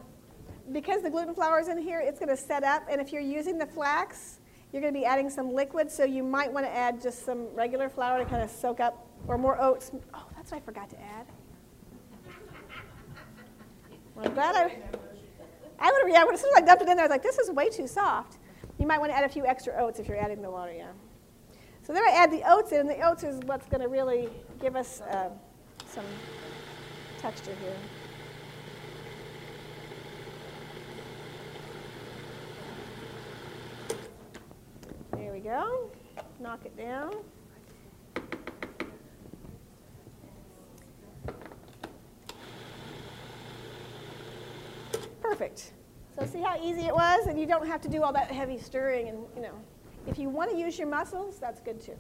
because the gluten flour is in here, it's going to set up. And if you're using the flax, you're going to be adding some liquid, so you might want to add just some regular flour to kind of soak up, or more oats. Oh, that's what I forgot to add. Well, glad I, I would have, yeah, as soon as I dumped it in there, I was like, this is way too soft. You might want to add a few extra oats if you're adding the water, yeah. So then I add the oats in, and the oats is what's going to really give us uh, some texture here. There we go. Knock it down. Perfect. So see how easy it was? And you don't have to do all that heavy stirring and, you know. If you want to use your muscles, that's good too.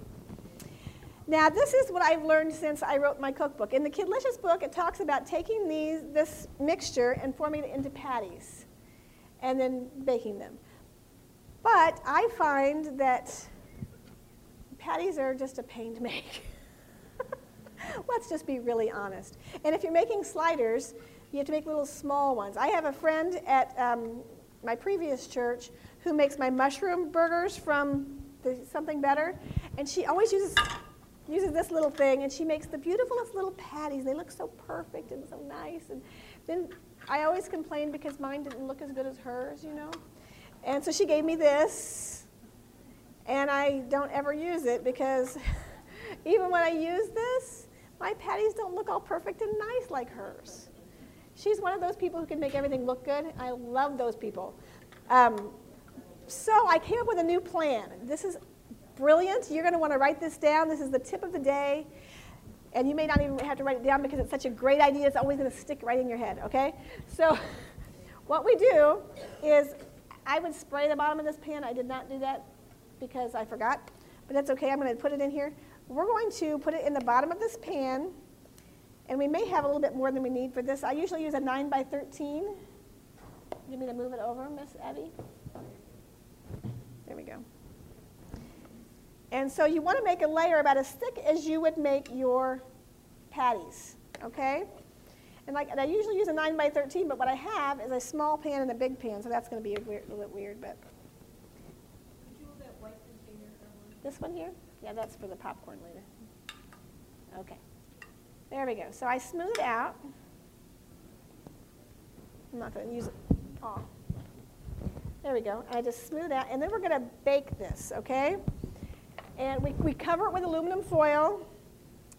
Now, this is what I've learned since I wrote my cookbook. In the Kidlicious book, it talks about taking these, this mixture and forming it into patties and then baking them. But I find that patties are just a pain to make. Let's just be really honest. And if you're making sliders, you have to make little small ones. I have a friend at um, my previous church who makes my mushroom burgers from the something better, and she always uses uses this little thing, and she makes the beautifulest little patties. They look so perfect and so nice. And then I always complain because mine didn't look as good as hers, you know. And so she gave me this, and I don't ever use it because even when I use this, my patties don't look all perfect and nice like hers. She's one of those people who can make everything look good. I love those people. Um, so I came up with a new plan. This is brilliant. You're going to want to write this down. This is the tip of the day. And you may not even have to write it down because it's such a great idea. It's always going to stick right in your head, okay? So what we do is I would spray the bottom of this pan. I did not do that because I forgot. But that's okay. I'm going to put it in here. We're going to put it in the bottom of this pan. And we may have a little bit more than we need for this. I usually use a 9 by 13. You me to move it over, Miss Abby? There we go. And so you want to make a layer about as thick as you would make your patties, okay? And like and I usually use a 9 by 13, but what I have is a small pan and a big pan, so that's going to be a, weird, a little bit weird. But This one here? Yeah, that's for the popcorn later. Okay. There we go. So I smooth out. I'm not going to use it all. There we go. I just smooth out, and then we're going to bake this, okay? And we, we cover it with aluminum foil,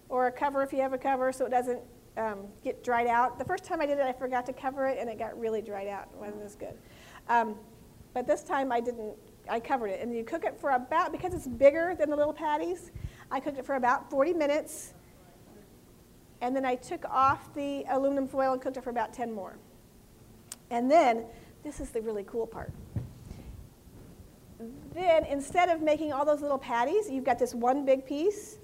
or a cover if you have a cover so it doesn't um, get dried out. The first time I did it, I forgot to cover it and it got really dried out. It wasn't as good. Um, but this time I didn't, I covered it. And you cook it for about, because it's bigger than the little patties, I cooked it for about 40 minutes. And then I took off the aluminum foil and cooked it for about 10 more. And then, this is the really cool part. Then, instead of making all those little patties, you've got this one big piece.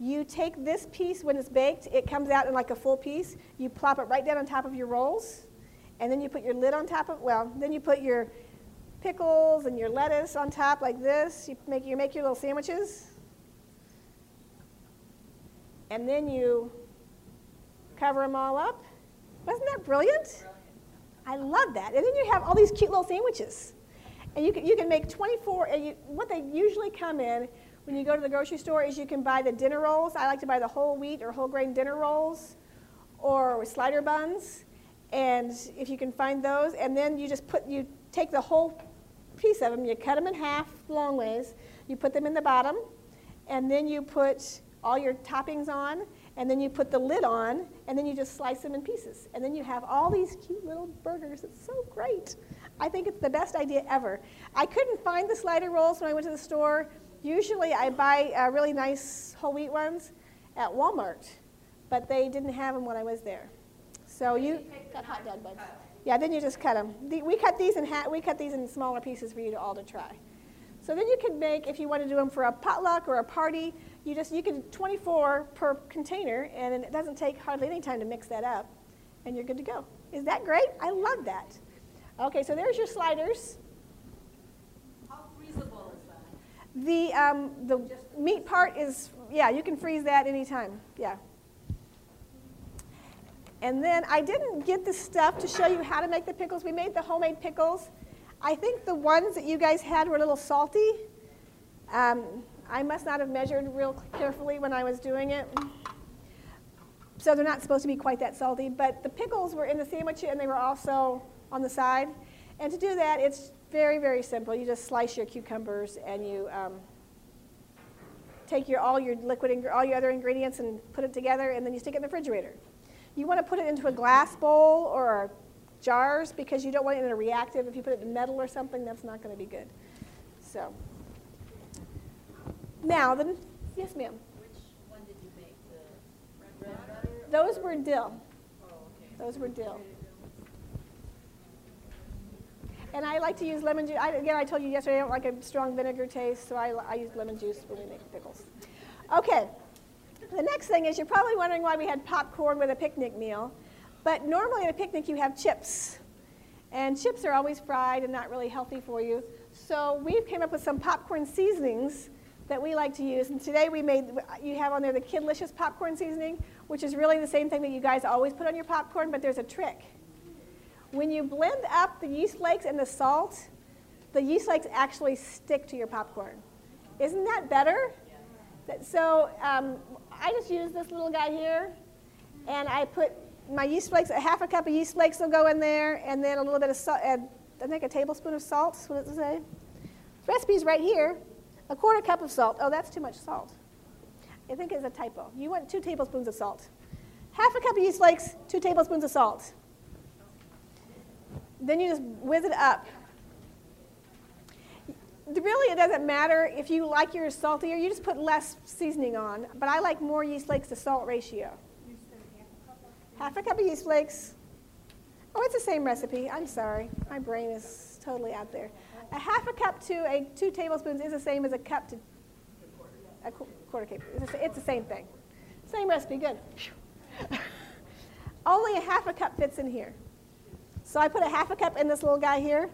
You take this piece when it's baked, it comes out in like a full piece. You plop it right down on top of your rolls, and then you put your lid on top of, well, then you put your pickles and your lettuce on top like this. You make, you make your little sandwiches. And then you cover them all up. Wasn't that brilliant? I love that. And then you have all these cute little sandwiches. And you can, you can make 24, and you, what they usually come in when you go to the grocery store is you can buy the dinner rolls. I like to buy the whole wheat or whole grain dinner rolls or slider buns. And if you can find those, and then you just put, you take the whole piece of them, you cut them in half long ways, you put them in the bottom, and then you put all your toppings on, and then you put the lid on, and then you just slice them in pieces. And then you have all these cute little burgers. It's so great. I think it's the best idea ever. I couldn't find the slider rolls when I went to the store. Usually I buy uh, really nice whole wheat ones at Walmart, but they didn't have them when I was there. So you got hot dog buns. Yeah, then you just cut them. The, we cut these in ha- we cut these in smaller pieces for you to all to try. So then you can make, if you want to do them for a potluck or a party, you just you can 24 per container, and it doesn't take hardly any time to mix that up, and you're good to go. Is that great? I love that. Okay, so there's your sliders. How freezable is that? The um, the meat part is yeah, you can freeze that anytime. Yeah. And then I didn't get the stuff to show you how to make the pickles. We made the homemade pickles. I think the ones that you guys had were a little salty. Um, I must not have measured real carefully when I was doing it. So they're not supposed to be quite that salty. But the pickles were in the sandwich and they were also on the side. And to do that, it's very, very simple. You just slice your cucumbers and you um, take your, all your liquid, and all your other ingredients and put it together, and then you stick it in the refrigerator. You want to put it into a glass bowl or jars because you don't want it in a reactive. If you put it in metal or something, that's not going to be good. So now, then, yes, ma'am. Which one did you make? The red butter? Those were dill. Oh, okay. Those were dill. And I like to use lemon juice. I, again, I told you yesterday I don't like a strong vinegar taste, so I, I use lemon juice when we make pickles. Okay. The next thing is you're probably wondering why we had popcorn with a picnic meal. But normally at a picnic you have chips. And chips are always fried and not really healthy for you. So we came up with some popcorn seasonings that we like to use. And today we made, you have on there the Kidlicious popcorn seasoning, which is really the same thing that you guys always put on your popcorn, but there's a trick. When you blend up the yeast flakes and the salt, the yeast flakes actually stick to your popcorn. Isn't that better? So um, I just use this little guy here, and I put my yeast flakes, a half a cup of yeast flakes will go in there, and then a little bit of salt, I think a tablespoon of salt, what does it say? Recipe's right here. A quarter cup of salt. Oh, that's too much salt. I think it's a typo. You want two tablespoons of salt. Half a cup of yeast flakes, two tablespoons of salt. Then you just whiz it up. Really, it doesn't matter if you like yours saltier, you just put less seasoning on. But I like more yeast flakes to salt ratio. Half a cup of yeast flakes. Oh, it's the same recipe. I'm sorry. My brain is totally out there. A half a cup to a two tablespoons is the same as a cup to a quarter cup. It's the- it's the same thing. Same recipe, good. Only a half a cup fits in here. So I put a half a cup in this little guy here,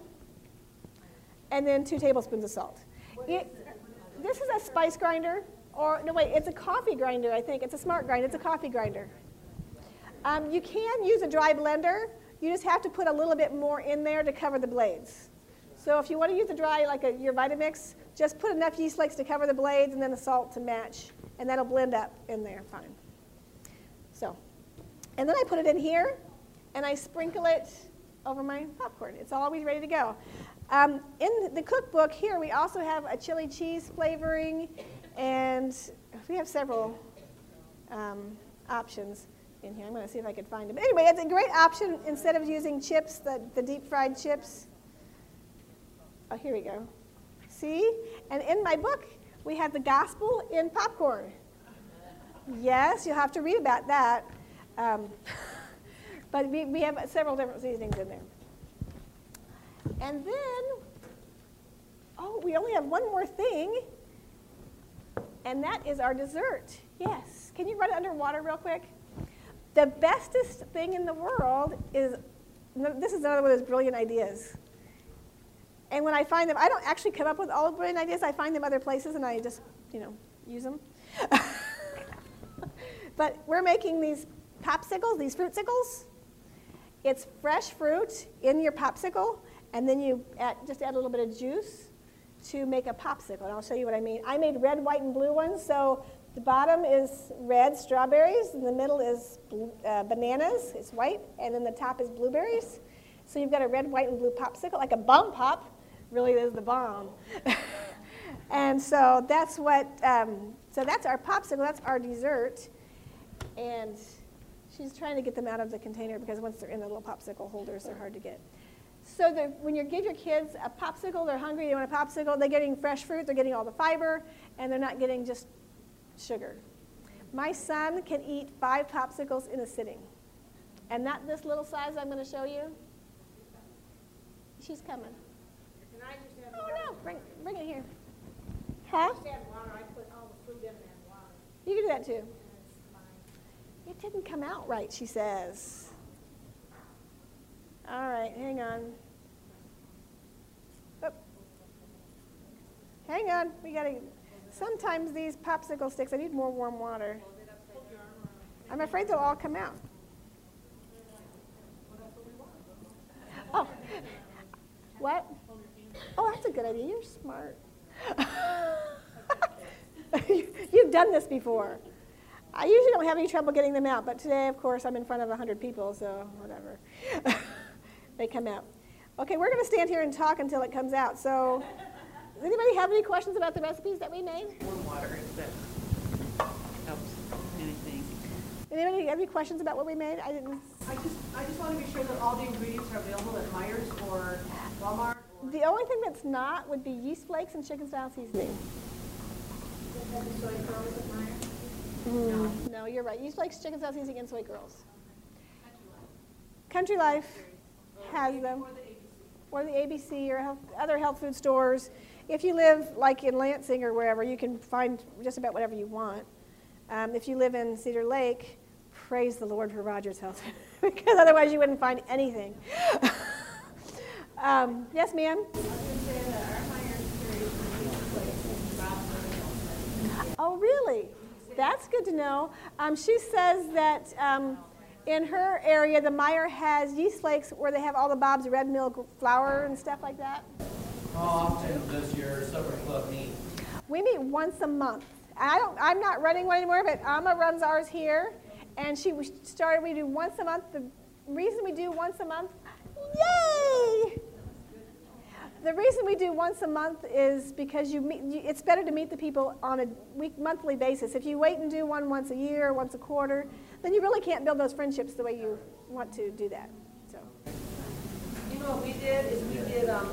and then two tablespoons of salt. It, this is a spice grinder, or no wait, it's a coffee grinder. I think it's a smart grinder. It's a coffee grinder. Um, you can use a dry blender. You just have to put a little bit more in there to cover the blades. So if you want to use a dry, like a, your Vitamix, just put enough yeast flakes to cover the blades and then the salt to match, and that'll blend up in there fine. So, and then I put it in here, and I sprinkle it over my popcorn. It's always ready to go. Um, in the cookbook here, we also have a chili cheese flavoring, and we have several um, options in here. I'm going to see if I can find them. Anyway, it's a great option instead of using chips, the, the deep fried chips. Oh, here we go. See? And in my book, we have the gospel in popcorn. Yes, you'll have to read about that. Um, but we, we have several different seasonings in there. And then, oh, we only have one more thing, and that is our dessert. Yes. Can you run it underwater real quick? The bestest thing in the world is this is another one of those brilliant ideas. And when I find them, I don't actually come up with all the brilliant ideas. I find them other places and I just, you know, use them. but we're making these popsicles, these fruitsicles. It's fresh fruit in your popsicle, and then you add, just add a little bit of juice to make a popsicle. And I'll show you what I mean. I made red, white, and blue ones. So the bottom is red strawberries, and the middle is uh, bananas, it's white, and then the top is blueberries. So you've got a red, white, and blue popsicle, like a bomb pop, really is the bomb. and so that's what, um, so that's our popsicle, that's our dessert. And she's trying to get them out of the container because once they're in the little popsicle holders, they're hard to get. So the, when you give your kids a popsicle, they're hungry, they want a popsicle, they're getting fresh fruit, they're getting all the fiber, and they're not getting just sugar. My son can eat five popsicles in a sitting. And not this little size I'm going to show you. She's coming. Can I just have Oh, no. Bring, bring it here. Huh? Just add water, I put all the fruit in there. You can do that too. It didn't come out right, she says. All right, hang on. Oop. Hang on, we gotta. Sometimes these popsicle sticks, I need more warm water. I'm afraid they'll all come out. Oh, what? Oh, that's a good idea. You're smart. You've done this before. I usually don't have any trouble getting them out, but today, of course, I'm in front of 100 people, so whatever. they come out. Okay, we're going to stand here and talk until it comes out. So, does anybody have any questions about the recipes that we made? warm water if that helps anything. Anybody have any questions about what we made? I didn't. I just, I just want to be sure that all the ingredients are available at Meijer's or Walmart or The only thing that's not would be yeast flakes and chicken style seasoning. soy curls at Meijer's. Mm, no, you're right. Yeast flakes, chicken style seasoning, and soy curls. Country Life has them. Or the ABC or health, other health food stores. If you live like in Lansing or wherever, you can find just about whatever you want. Um, if you live in Cedar Lake, praise the Lord for Rogers Health, because otherwise you wouldn't find anything. um, yes, ma'am? Oh, really? That's good to know. Um, she says that um, in her area, the Meijer has yeast flakes where they have all the Bob's Red Mill flour and stuff like that. How often does your supper club meet? We meet once a month. I don't. I'm not running one anymore, but Amma runs ours here, and she started. We do once a month. The reason we do once a month, yay! The reason we do once a month is because you meet. You, it's better to meet the people on a week monthly basis. If you wait and do one once a year, once a quarter, then you really can't build those friendships the way you want to do that. So. You know what we did is we did, um,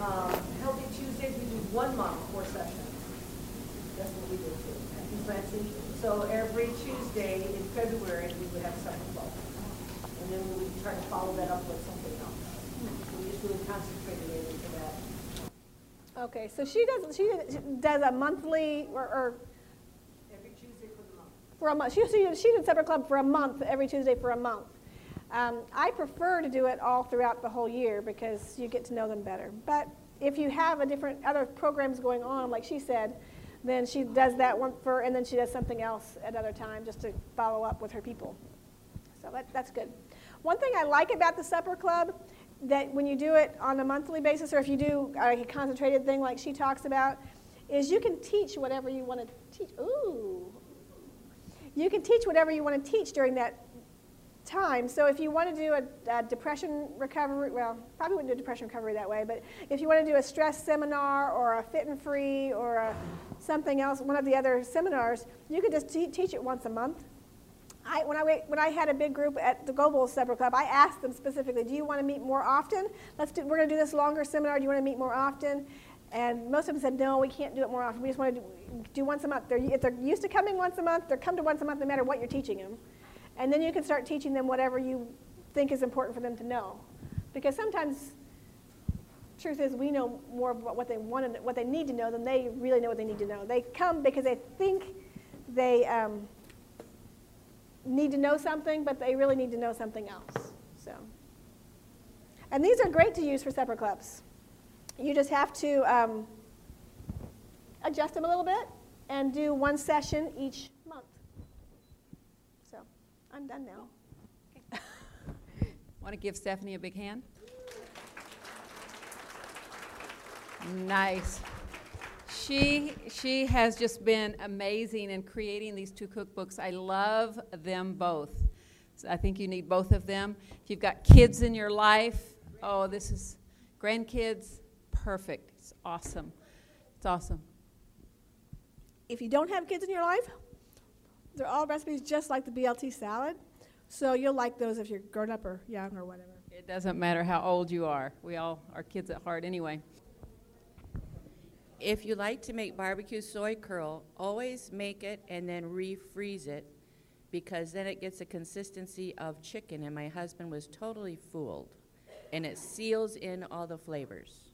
um, Healthy Tuesdays, we do one month, four sessions. That's what we did too, at East Lansing. So every Tuesday in February, we would have supper club. And then we would try to follow that up with something else. So we just really concentrated it into that. Okay, so she does. She does a monthly or, or Every Tuesday for the month. for a month. She, she, she did supper club for a month, every Tuesday for a month. Um, I prefer to do it all throughout the whole year because you get to know them better. But if you have a different other programs going on, like she said, then she does that one for, and then she does something else at other time just to follow up with her people. So that, that's good. One thing I like about the supper club that when you do it on a monthly basis, or if you do a concentrated thing like she talks about, is you can teach whatever you want to teach. Ooh, you can teach whatever you want to teach during that time. So if you want to do a, a, depression recovery, well, probably wouldn't do depression recovery that way, but if you want to do a stress seminar or a fit and free or a, something else, one of the other seminars, you could just te- teach it once a month. I, when, I, when I had a big group at the Gobles Supper Club, I asked them specifically, do you want to meet more often? Let's do, we're going to do this longer seminar. Do you want to meet more often? And most of them said, no, we can't do it more often. We just want to do, do once a month. They're, if they're used to coming once a month, they're come to once a month no matter what you're teaching them. And then you can start teaching them whatever you think is important for them to know. Because sometimes, truth is, we know more about what they want to, what they need to know than they really know what they need to know. They come because they think they um, need to know something, but they really need to know something else. So, and these are great to use for supper clubs. You just have to um, adjust them a little bit and do one session each month. So, I'm done now. Okay. Want to give Stephanie a big hand? Nice. She, she has just been amazing in creating these two cookbooks. I love them both. So I think you need both of them. If you've got kids in your life, oh, this is grandkids, perfect. It's awesome. It's awesome. If you don't have kids in your life, they're all recipes just like the BLT salad. So you'll like those if you're grown up or young or whatever. It doesn't matter how old you are. We all are kids at heart anyway. If you like to make barbecue soy curl, always make it and then refreeze it because then it gets a consistency of chicken and my husband was totally fooled. And it seals in all the flavors.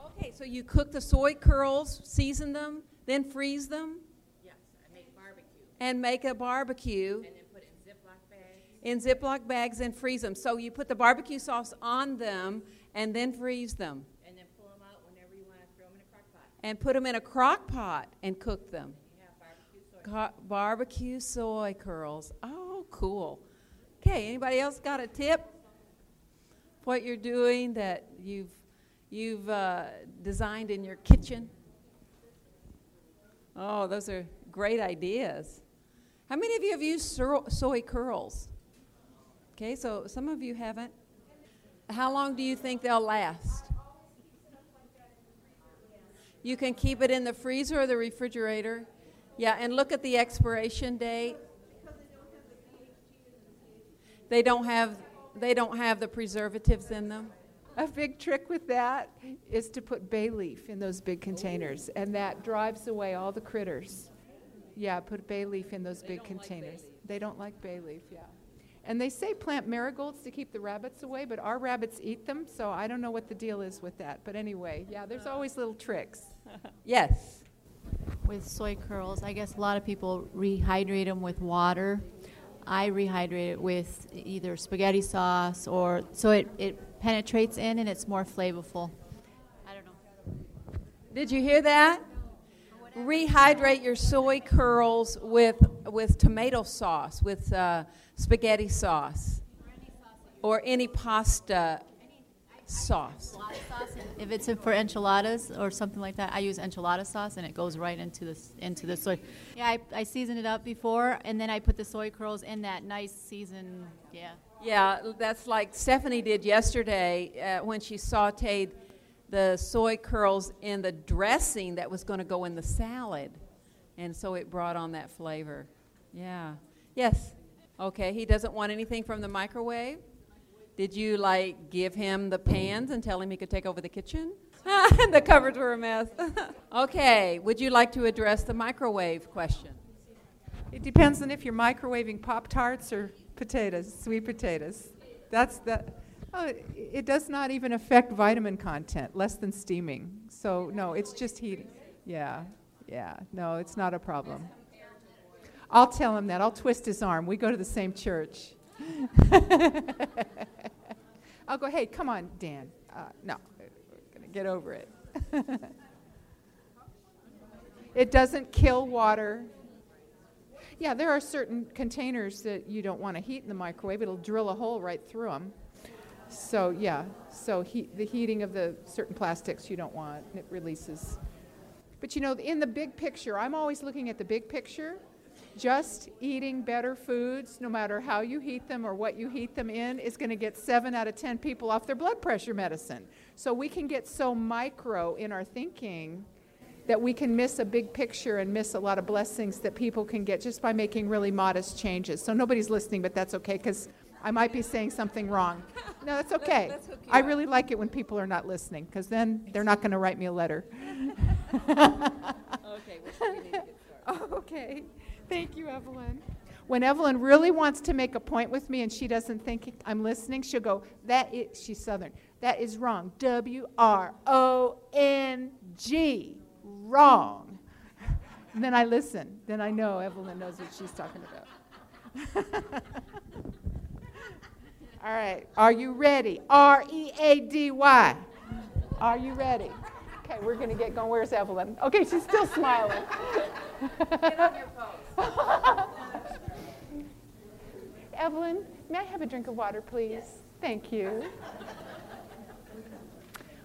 Okay, so you cook the soy curls, season them, then freeze them? Yes, I make barbecue. And make a barbecue. And then put it in Ziploc bags. In Ziploc bags and freeze them. So you put the barbecue sauce on them and then freeze them. And then pull them out whenever you want to throw them in a crock pot. And put them in a crock pot and cook them. Have barbecue soy. barbecue soy curls. Oh, cool. Okay, anybody else got a tip? What you're doing that you've you've uh, designed in your kitchen? Oh, those are great ideas. How many of you have used soy curls? Okay, so some of you haven't. How long do you think they'll last? You can keep it in the freezer or the refrigerator. Yeah, and look at the expiration date. They don't have they don't have the preservatives in them. A big trick with that is to put bay leaf in those big containers, and that drives away all the critters. Yeah, put bay leaf in those they big containers. Like they don't like bay leaf, yeah. And they say plant marigolds to keep the rabbits away, but our rabbits eat them, so I don't know what the deal is with that. But anyway, yeah, there's always little tricks. yes. With soy curls, I guess a lot of people rehydrate them with water. I rehydrate it with either spaghetti sauce or so it, it penetrates in and it's more flavorful. I don't know. Did you hear that? rehydrate your soy curls with with tomato sauce, with uh, spaghetti sauce, or any pasta sauce. If it's for enchiladas or something like that, I use enchilada sauce, and it goes right into the into the soy. Yeah, I, I season it up before, and then I put the soy curls in that nice season. Yeah. Yeah, that's like Stephanie did yesterday uh, when she sautéed the soy curls in the dressing that was going to go in the salad. And so it brought on that flavor. Yeah. Yes. Okay, he doesn't want anything from the microwave. Did you like give him the pans and tell him he could take over the kitchen? the cupboards were a mess. okay, would you like to address the microwave question? It depends on if you're microwaving Pop Tarts or potatoes, sweet potatoes. That's the Oh, it does not even affect vitamin content, less than steaming. So, no, it's just heating. Yeah, yeah, no, it's not a problem. I'll tell him that. I'll twist his arm. We go to the same church. I'll go, hey, come on, Dan. Uh, no, we're going to get over it. it doesn't kill water. Yeah, there are certain containers that you don't want to heat in the microwave. It'll drill a hole right through them. So yeah, so heat, the heating of the certain plastics you don't want, it releases. But you know, in the big picture, I'm always looking at the big picture. Just eating better foods, no matter how you heat them or what you heat them in, is going to get seven out of 10 people off their blood pressure medicine. So we can get so micro in our thinking that we can miss a big picture and miss a lot of blessings that people can get just by making really modest changes. So nobody's listening, but that's okay because I might be saying something wrong. No, that's okay. let's hook you I really like it when people are not listening because then they're not going to write me a letter. Okay, well, we need to get started. Okay, thank you, Evelyn. When Evelyn really wants to make a point with me and she doesn't think I'm listening, she'll go, that is, she's Southern, that is wrong. W R O N G, wrong. And then I listen. Then I know Evelyn knows what she's talking about. All right, are you ready? R E A D Y. Are you ready? Okay, we're going to get going. Where's Evelyn? Okay, she's still smiling. Get on your pose. Evelyn, may I have a drink of water, please? Thank you.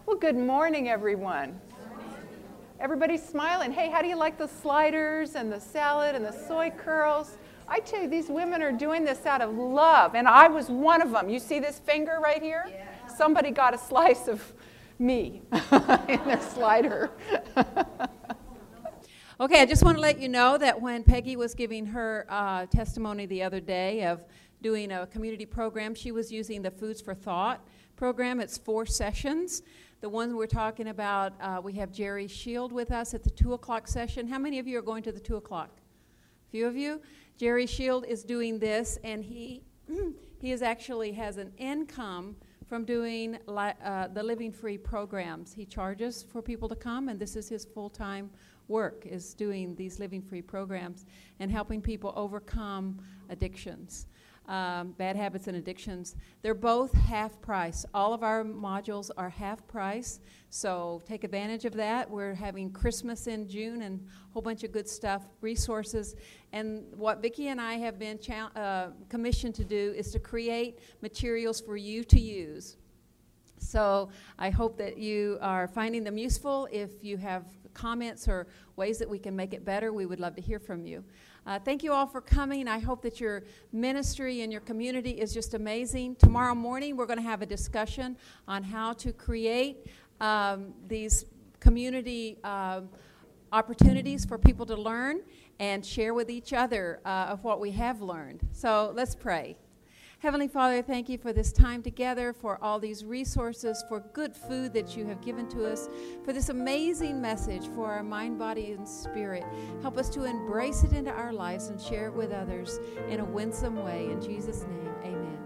Well, good morning, everyone. Everybody's smiling. Hey, how do you like the sliders and the salad and the soy curls? I tell you, these women are doing this out of love, and I was one of them. You see this finger right here? Somebody got a slice of me in their slider. Okay, I just want to let you know that when Peggy was giving her uh, testimony the other day of doing a community program, she was using the Foods for Thought program. It's four sessions. The one we're talking about, uh, we have Jerry Shield with us at the 2 o'clock session. How many of you are going to the 2 o'clock? A few of you? Jerry Shield is doing this, and he, he is actually has an income from doing li- uh, the Living Free programs. He charges for people to come, and this is his full-time work, is doing these Living Free programs and helping people overcome addictions, um, bad habits and addictions. They're both half price. All of our modules are half price, so take advantage of that. We're having Christmas in June and a whole bunch of good stuff, resources. And what Vicki and I have been cha- uh, commissioned to do is to create materials for you to use. So I hope that you are finding them useful. If you have comments or ways that we can make it better, we would love to hear from you. Uh, thank you all for coming. I hope that your ministry and your community is just amazing. Tomorrow morning, we're going to have a discussion on how to create um, these community um, opportunities for people to learn and share with each other uh, of what we have learned. So let's pray. Heavenly Father, thank you for this time together, for all these resources, for good food that you have given to us, for this amazing message for our mind, body, and spirit. Help us to embrace it into our lives and share it with others in a winsome way. In Jesus' name, amen.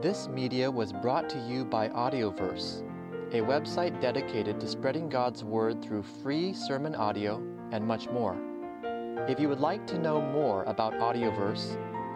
This media was brought to you by Audioverse, a website dedicated to spreading God's Word through free sermon audio and much more. If you would like to know more about Audioverse,